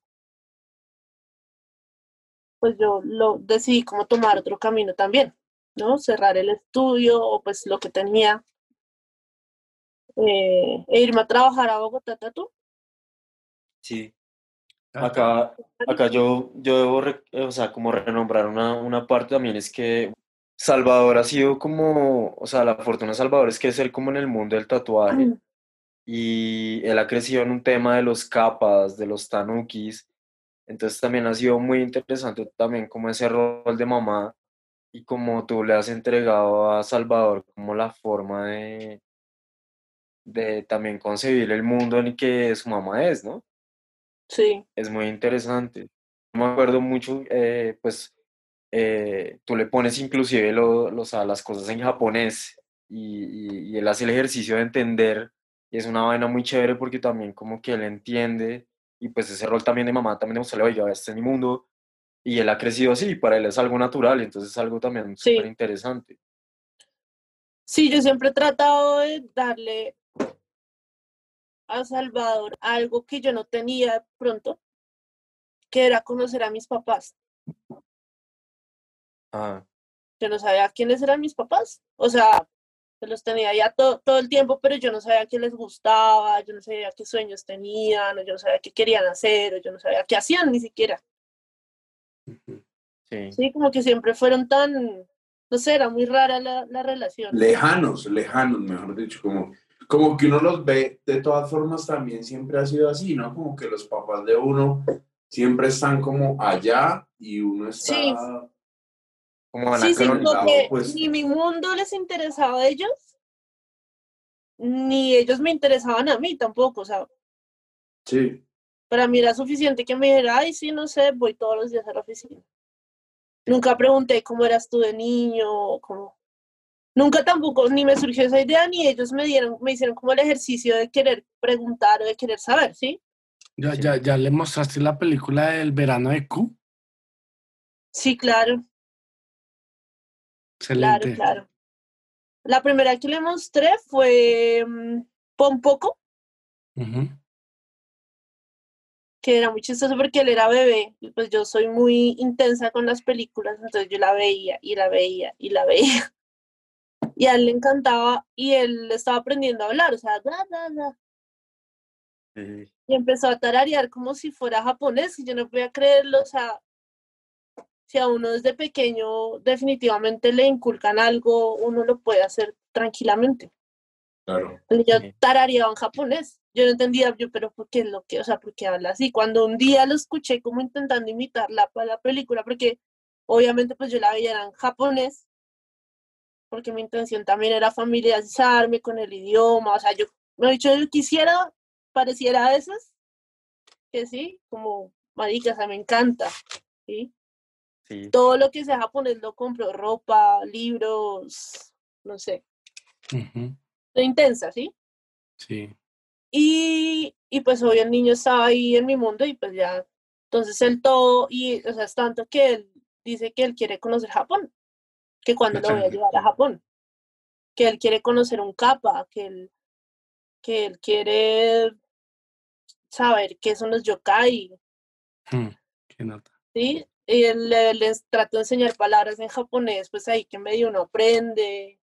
Speaker 2: pues yo lo decidí como tomar otro camino también, ¿no? Cerrar el estudio o pues lo que tenía eh, e irme a trabajar a Bogotá, ¿tú?
Speaker 1: Sí.
Speaker 3: Ah,
Speaker 1: Acá, acá yo, yo debo, re- o sea, como renombrar una, una parte también es que Salvador ha sido como, o sea, la fortuna de Salvador es que es él como en el mundo del tatuaje y él ha crecido en un tema de los capas, de los tanukis, entonces también ha sido muy interesante también como ese rol de mamá y como tú le has entregado a Salvador como la forma de, de también concebir el mundo en el que su mamá es, ¿no?
Speaker 2: Sí,
Speaker 1: Es muy interesante. Me acuerdo mucho, eh, pues eh, tú le pones inclusive lo- los, a las cosas en japonés y, y- y él hace el ejercicio de entender y es una vaina muy chévere porque también como que él entiende y pues ese rol también de mamá también de mostrarle, oiga, este es mi mundo y él ha crecido así, para él es algo natural entonces es algo también
Speaker 2: Sí.
Speaker 1: súper interesante.
Speaker 2: sí, yo siempre he tratado de darle a Salvador algo que yo no tenía pronto, que era conocer a mis papás.
Speaker 1: Ah,
Speaker 2: Yo no sabía quiénes eran mis papás. O sea, yo los tenía ya to- todo el tiempo, pero yo no sabía qué les gustaba, yo no sabía qué sueños tenían, o yo no sabía qué querían hacer, o yo no sabía qué hacían ni siquiera.
Speaker 1: Sí,
Speaker 2: como que siempre fueron tan, no sé, era muy rara la, la relación.
Speaker 4: Lejanos, lejanos, mejor dicho, como, como que uno los ve, de todas formas también siempre ha sido así, ¿no? Como que los papás de uno siempre están como allá y uno está...
Speaker 2: Sí.
Speaker 1: Como
Speaker 2: Sí, sí,
Speaker 4: pues.
Speaker 2: ni mi mundo les interesaba a ellos, ni ellos me interesaban a mí tampoco. O sea,
Speaker 4: Sí,
Speaker 2: para mí era suficiente que me dijera, ay, sí, no sé, voy todos los días a la oficina. Nunca pregunté cómo eras tú de niño, o cómo. Nunca tampoco, ni me surgió esa idea, ni ellos me dieron, me hicieron como el ejercicio de querer preguntar o de querer saber, ¿sí?
Speaker 3: ¿Ya, ya, ya le mostraste la película del verano de Q?
Speaker 2: Sí, claro,
Speaker 3: Excelente.
Speaker 2: claro. La primera que le mostré fue mm, Pompoco,
Speaker 3: Ujú.
Speaker 2: que era muy chistoso porque él era bebé, y pues yo soy muy intensa con las películas, entonces yo la veía y la veía y la <laughs> veía. Y a él le encantaba y él estaba aprendiendo a hablar, o sea, da, da, da. Y empezó a tararear como si fuera japonés, y yo no podía creerlo, o sea, si a uno desde pequeño definitivamente le inculcan algo, uno lo puede hacer tranquilamente.
Speaker 4: claro.
Speaker 1: Sí.
Speaker 2: tarareaba en japonés. Yo no entendía, yo, pero ¿por qué lo que, o sea, por qué habla así? Cuando un día lo escuché como intentando imitar la, la película, porque obviamente pues yo la veía en japonés, porque mi intención también era familiarizarme con el idioma, o sea, yo, me he dicho, yo quisiera, pareciera a esas, que sí, como, marica, o sea, me encanta, ¿sí?
Speaker 1: Sí,
Speaker 2: Todo lo que sea japonés lo compro, ropa, libros, no sé, soy intensa, ¿sí?
Speaker 3: Sí.
Speaker 2: Y, y pues hoy el niño estaba ahí en mi mundo y pues ya, entonces él todo, y o sea, es tanto que él dice que él quiere conocer Japón, que cuando lo voy a llevar a Japón, que él quiere conocer un kappa, que él, que él quiere saber qué son los yokai,
Speaker 3: Mm, Qué nota.
Speaker 2: ¿sí? Y él- le- les trato de enseñar palabras en japonés, pues ahí que medio uno aprende.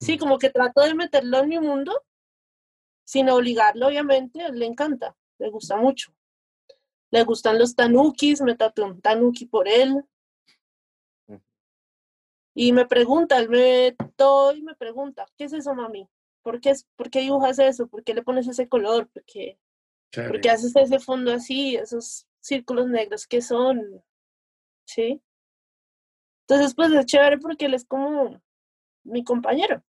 Speaker 2: Sí,
Speaker 3: Mm.
Speaker 2: como que trato de meterlo en mi mundo, sin obligarlo, obviamente, él le encanta, le gusta mucho. Le gustan los tanukis, me tatué un tanuki por él.
Speaker 1: Ujú.
Speaker 2: Y me pregunta, él me todo y me pregunta, ¿qué es eso, mami? ¿Por qué, ¿Por qué dibujas eso? ¿Por qué le pones ese color? ¿Por qué, por qué haces ese fondo así? Esos círculos negros, ¿qué son? ¿Sí? Entonces, pues es chévere porque él es como mi compañero,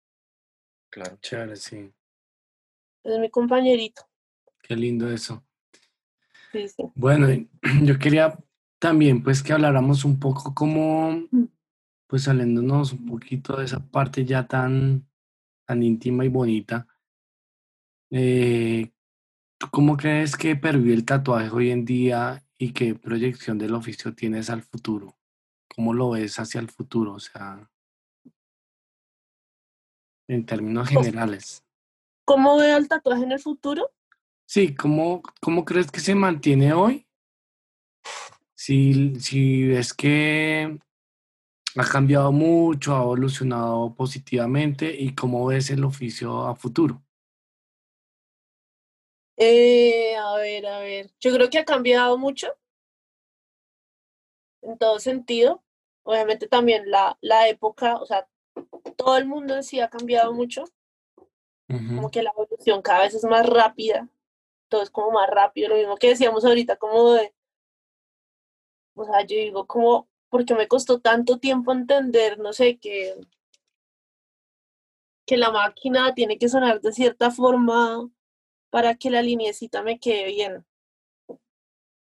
Speaker 1: claro.
Speaker 3: Chévere, sí.
Speaker 2: es mi compañerito.
Speaker 3: Qué lindo eso.
Speaker 2: Sí, sí.
Speaker 3: Bueno, <clears throat> yo quería también pues que habláramos un poco como,
Speaker 2: Mm.
Speaker 3: pues saliéndonos un poquito de esa parte ya tan, tan íntima y bonita. Eh, ¿tú cómo crees que pervive el tatuaje hoy en día y qué proyección del oficio tienes al futuro? ¿Cómo lo ves hacia el futuro? O sea, en términos generales.
Speaker 2: ¿Cómo veo el tatuaje en el futuro?
Speaker 3: Sí, ¿cómo, cómo crees que se mantiene hoy? Si, si ves que ha cambiado mucho, ha evolucionado positivamente y cómo ves el oficio a futuro.
Speaker 2: Eh, a ver, a ver. Yo creo que ha cambiado mucho en todo sentido. Obviamente también la, la época, o sea, todo el mundo en sí ha cambiado mucho. Como que la evolución cada vez es más rápida. Todo es como más rápido. Lo mismo que decíamos ahorita, como de, o sea, yo digo, como, porque me costó tanto tiempo entender, no sé, que, que la máquina tiene que sonar de cierta forma para que la lineecita me quede bien.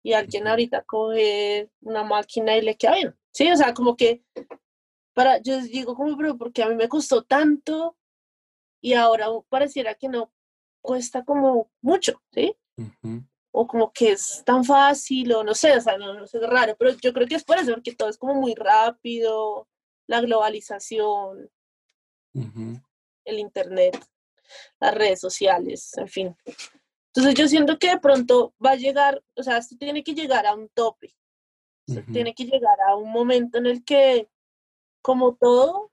Speaker 2: Y alguien ahorita coge una máquina y le queda bien. Sí, o sea, como que para, yo digo como, pero porque a mí me costó tanto y ahora pareciera que no cuesta como mucho, ¿sí?
Speaker 3: ujú,
Speaker 2: O como que es tan fácil, o no sé, o sea, no, no sé, es raro, pero yo creo que es por eso, porque todo es como muy rápido, la globalización, el internet, las redes sociales, en fin. Entonces yo siento que de pronto va a llegar, o sea, esto tiene que llegar a un tope, esto
Speaker 3: ujú,
Speaker 2: tiene que llegar a un momento en el que, como todo,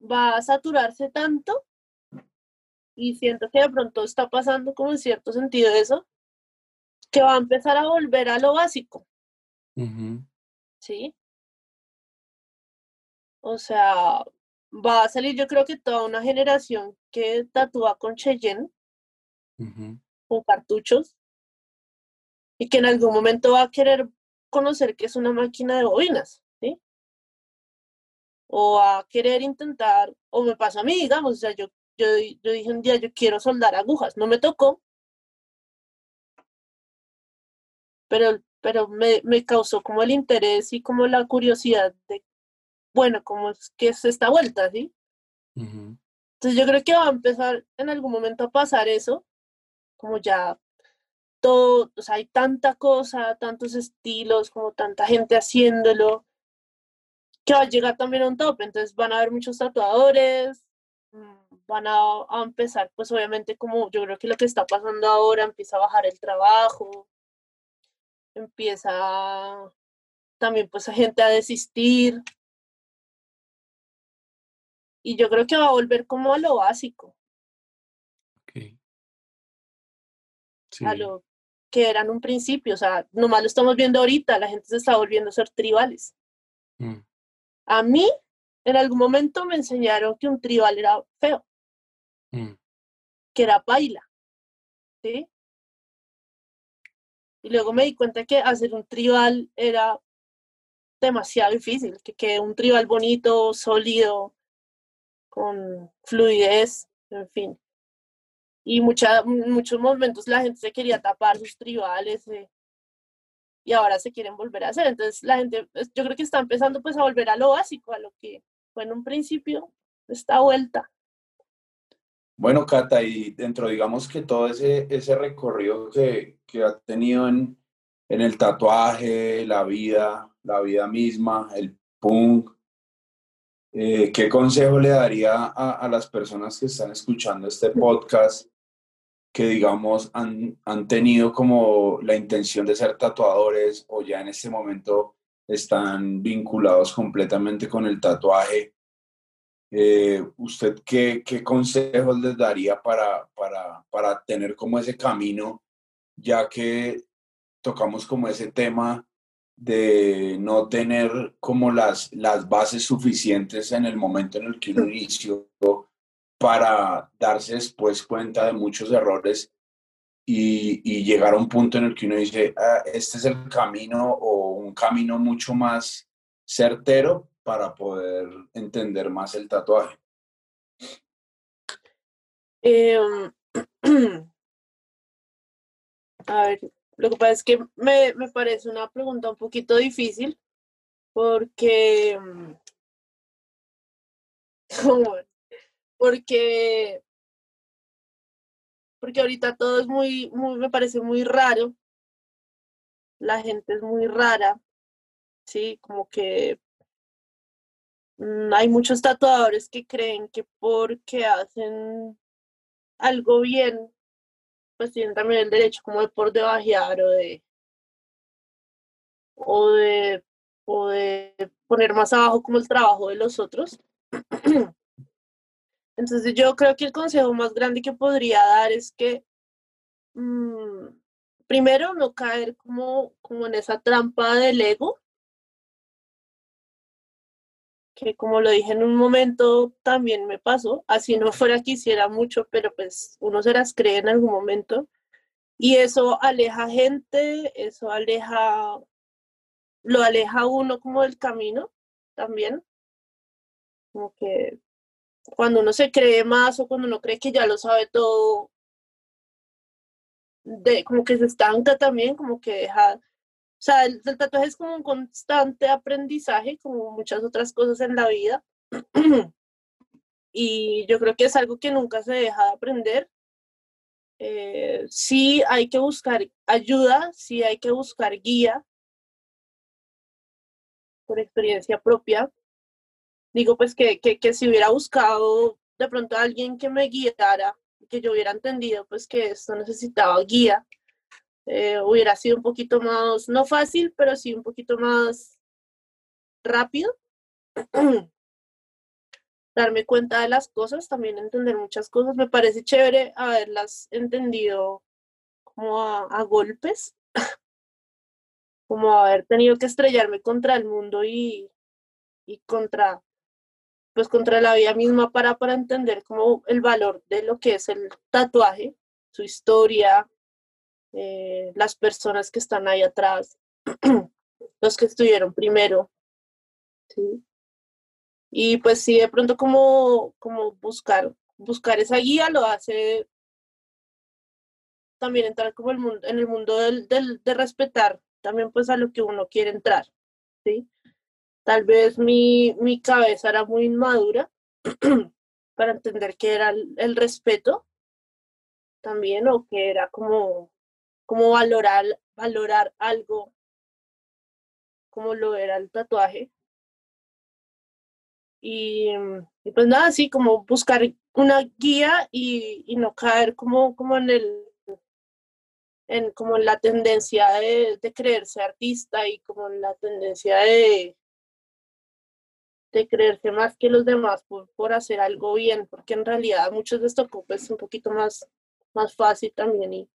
Speaker 2: va a saturarse tanto y siento que de pronto está pasando como en cierto sentido eso, que va a empezar a volver a lo básico, ¿sí? O sea, va a salir yo creo que toda una generación que tatúa con Cheyenne,
Speaker 3: ujú,
Speaker 2: con cartuchos, y que en algún momento va a querer conocer qué es una máquina de bobinas, ¿sí? O a querer intentar, o me pasó a mí, digamos, o sea, yo, yo, yo dije un día, yo quiero soldar agujas, no me tocó, pero, pero me, me causó como el interés y como la curiosidad de, bueno, cómo es que es esta vuelta, ¿sí?
Speaker 3: ujú,
Speaker 2: Entonces yo creo que va a empezar en algún momento a pasar eso, como ya todo, o sea, hay tanta cosa, tantos estilos, como tanta gente haciéndolo, que va a llegar también a un top. Entonces van a haber muchos tatuadores, mm, van a, a empezar, pues obviamente como yo creo que lo que está pasando ahora, empieza a bajar el trabajo, empieza también pues a gente a desistir. Y yo creo que va a volver como a lo básico,
Speaker 3: ok. Sí,
Speaker 2: a lo que era en un principio. O sea, nomás lo estamos viendo ahorita, la gente se está volviendo a ser tribales.
Speaker 3: mm,
Speaker 2: A mí, en algún momento me enseñaron que un tribal era feo,
Speaker 3: mm,
Speaker 2: que era paila, ¿sí? Y luego me di cuenta que hacer un tribal era demasiado difícil, que quede un tribal bonito, sólido, con fluidez, en fin. Y mucha, muchos momentos la gente se quería tapar sus tribales eh, y ahora se quieren volver a hacer. Entonces la gente, pues, yo creo que está empezando pues a volver a lo básico, a lo que fue en un principio esta vuelta.
Speaker 4: Bueno, Cata, y dentro, digamos que todo ese, ese recorrido que, que ha tenido en, en el tatuaje, la vida, la vida misma, el punk, eh, ¿qué consejo le daría a, las personas que están escuchando este podcast que, digamos, han, han tenido como la intención de ser tatuadores o ya en este momento están vinculados completamente con el tatuaje? Eh, ¿Usted qué, qué, consejos les daría para, para, para tener como ese camino, ya que tocamos como ese tema de no tener como las, las bases suficientes en el momento en el que uno inició para darse después cuenta de muchos errores y, y, llegar a un punto en el que uno dice, ah, este es el camino o un camino mucho más certero para poder entender más el tatuaje?
Speaker 2: Eh, <clears throat> a ver, lo que pasa es que me, me, parece una pregunta un poquito difícil porque, <laughs> porque, porque ahorita todo es muy, muy, me parece muy raro. La gente es muy rara, sí, como que Mm, hay muchos tatuadores que creen que porque hacen algo bien, pues tienen también el derecho como de por debajear o de o de o de poner más abajo como el trabajo de los otros. <clears throat> Entonces yo creo que el consejo más grande que podría dar es que mmm, primero no caer como, como en esa trampa del ego que como lo dije en un momento también me pasó, así no fuera que hiciera mucho, pero pues uno se las cree en algún momento. Y eso aleja gente, eso aleja, lo aleja uno como del camino también, como que cuando uno se cree más o cuando uno cree que ya lo sabe todo, de, como que se estanca también, como que deja o sea, el, el, tatuaje es como un constante aprendizaje, como muchas otras cosas en la vida. <clears throat> y yo creo que es algo que nunca se deja de aprender. Eh, sí hay que buscar ayuda, sí hay que buscar guía por experiencia propia. Digo, pues que, que, que si hubiera buscado de pronto a alguien que me guiara, que yo hubiera entendido pues que esto necesitaba guía, eh, hubiera sido un poquito más, no fácil, pero sí un poquito más rápido. <clears throat> Darme cuenta de las cosas, también entender muchas cosas. Me parece chévere haberlas entendido como a, a golpes, <clears throat> como haber tenido que estrellarme contra el mundo y, y contra pues contra la vida misma para, para entender como el valor de lo que es el tatuaje, su historia, eh, las personas que están ahí atrás, <clears throat> los que estuvieron primero. ¿sí? Y pues sí, de pronto como, como buscar, buscar esa guía lo hace también entrar como el mundo, en el mundo del, de respetar también pues a lo que uno quiere entrar. ¿sí? Tal vez mi, mi cabeza era muy inmadura <clears throat> para entender que era el, el respeto también o que era como como valorar, valorar algo como lo era el tatuaje. Y, pues nada, así como buscar una guía y, y, no caer como, como en el en como en la tendencia de, creerse artista y como en la tendencia de, de creerse más que los demás por, por hacer algo bien, porque en realidad muchos de estos es un poquito más, más fácil también y,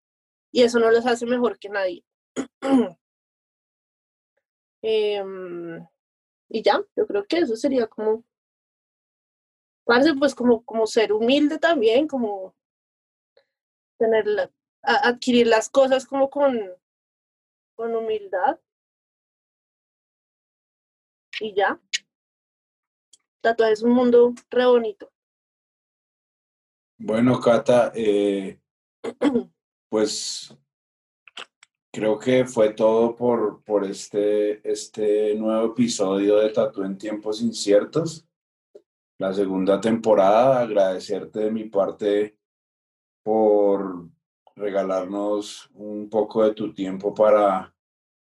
Speaker 2: y eso no los hace mejor que nadie. eh, <clears throat> y ya, yo creo que eso sería como, parece pues como, como ser humilde también, como tener la, a, adquirir las cosas como con, con humildad. Y ya. Tatuaje es un mundo re bonito.
Speaker 4: Bueno, Cata, eh, <clears throat> pues creo que fue todo por, por este, este nuevo episodio de Tatú en Tiempos Inciertos, la segunda temporada. Agradecerte de mi parte por regalarnos un poco de tu tiempo para,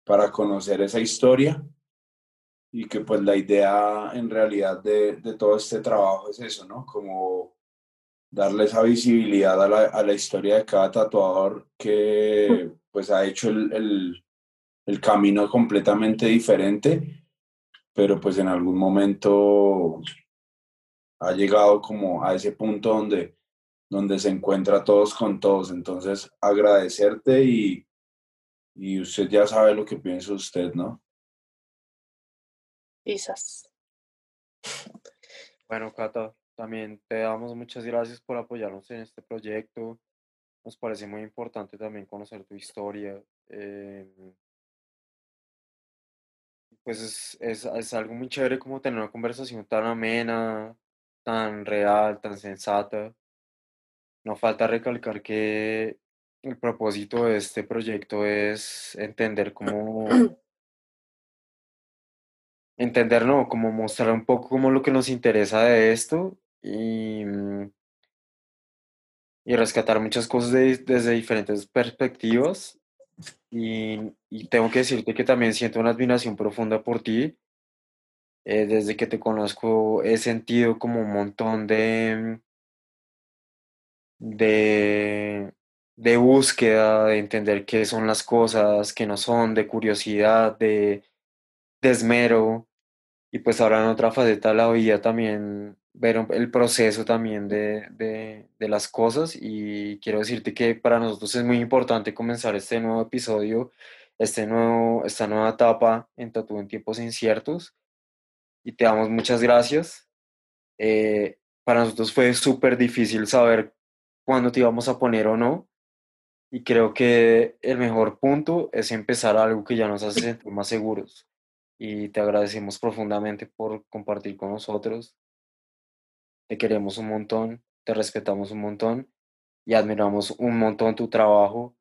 Speaker 4: para conocer esa historia y que pues la idea en realidad de, de todo este trabajo es eso, ¿no? Como darle esa visibilidad a la, a la, historia de cada tatuador que <laughs> pues ha hecho el, el, el, camino completamente diferente, pero pues en algún momento ha llegado como a ese punto donde, donde se encuentra todos con todos. Entonces agradecerte y, y usted ya sabe lo que piensa usted, ¿no?
Speaker 2: Quizás.
Speaker 1: Bueno, Cata, también te damos muchas gracias por apoyarnos en este proyecto. Nos parece muy importante también conocer tu historia. Eh, pues es, es, es, algo muy chévere como tener una conversación tan amena, tan real, tan sensata. No falta recalcar que el propósito de este proyecto es entender cómo <clears throat> entender, no, como mostrar un poco como lo que nos interesa de esto y, mm, y rescatar muchas cosas de, desde diferentes perspectivas. Y, y, tengo que decirte que también siento una admiración profunda por ti. Eh, desde que te conozco he sentido como un montón de, de, de búsqueda, de entender qué son las cosas, qué no son, de curiosidad, de, de esmero. Y pues ahora en otra faceta de la vida también ver el proceso también de, de, de, las cosas y quiero decirte que para nosotros es muy importante comenzar este nuevo episodio, este nuevo, esta nueva etapa en Tatu en tiempos inciertos y te damos muchas gracias. Eh, para nosotros fue súper difícil saber cuándo te íbamos a poner o no y creo que el mejor punto es empezar algo que ya nos hace sentir más seguros y te agradecemos profundamente por compartir con nosotros te queremos un montón, te respetamos un montón y admiramos un montón tu trabajo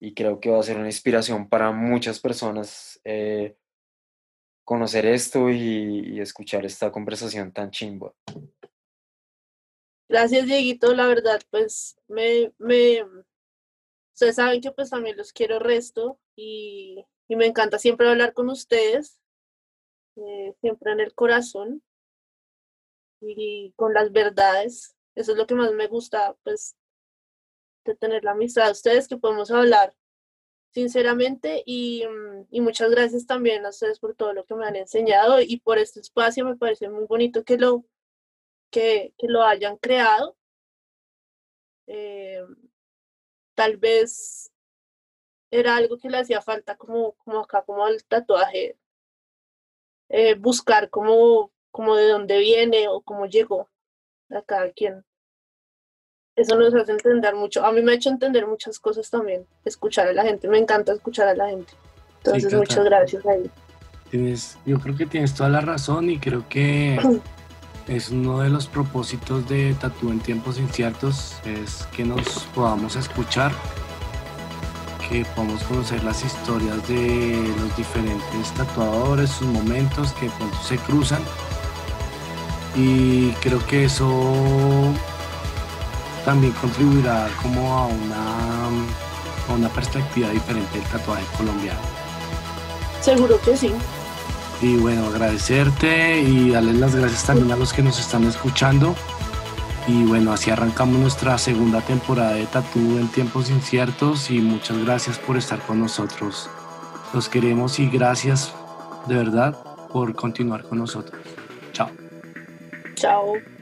Speaker 1: y creo que va a ser una inspiración para muchas personas eh, conocer esto y, escuchar esta conversación tan chimba.
Speaker 2: Gracias, Dieguito. La verdad, pues me, ustedes saben que pues también los quiero resto y, y me encanta siempre hablar con ustedes, eh, siempre en el corazón y con las verdades. Eso es lo que más me gusta, pues, de tener la amistad de ustedes, que podemos hablar sinceramente y, mm, y, muchas gracias también a ustedes por todo lo que me han enseñado y por este espacio. Me parece muy bonito que lo, que, lo hayan creado. Eh, tal vez era algo que le hacía falta como, como acá, como el tatuaje, eh, buscar como como de dónde viene o cómo llegó a cada quien. Eso nos hace entender mucho. A mí me ha hecho entender muchas cosas también, escuchar a la gente. Me encanta escuchar a la gente. Entonces, sí, muchas gracias ahí.
Speaker 3: Tienes, yo creo que tienes toda la razón y creo que <clears throat> es uno de los propósitos de Tatú en tiempos inciertos, es que nos podamos escuchar, que podamos conocer las historias de los diferentes tatuadores, sus momentos que pronto se cruzan y creo que eso también contribuirá como a una, a una perspectiva diferente del tatuaje colombiano.
Speaker 2: Seguro que sí.
Speaker 3: Y bueno, agradecerte y darles las gracias también a los que nos están escuchando. Y bueno, así arrancamos nuestra segunda temporada de Tatú en tiempos inciertos y muchas gracias por estar con nosotros. Los queremos y gracias de verdad por continuar con nosotros. Chao.
Speaker 2: Chao.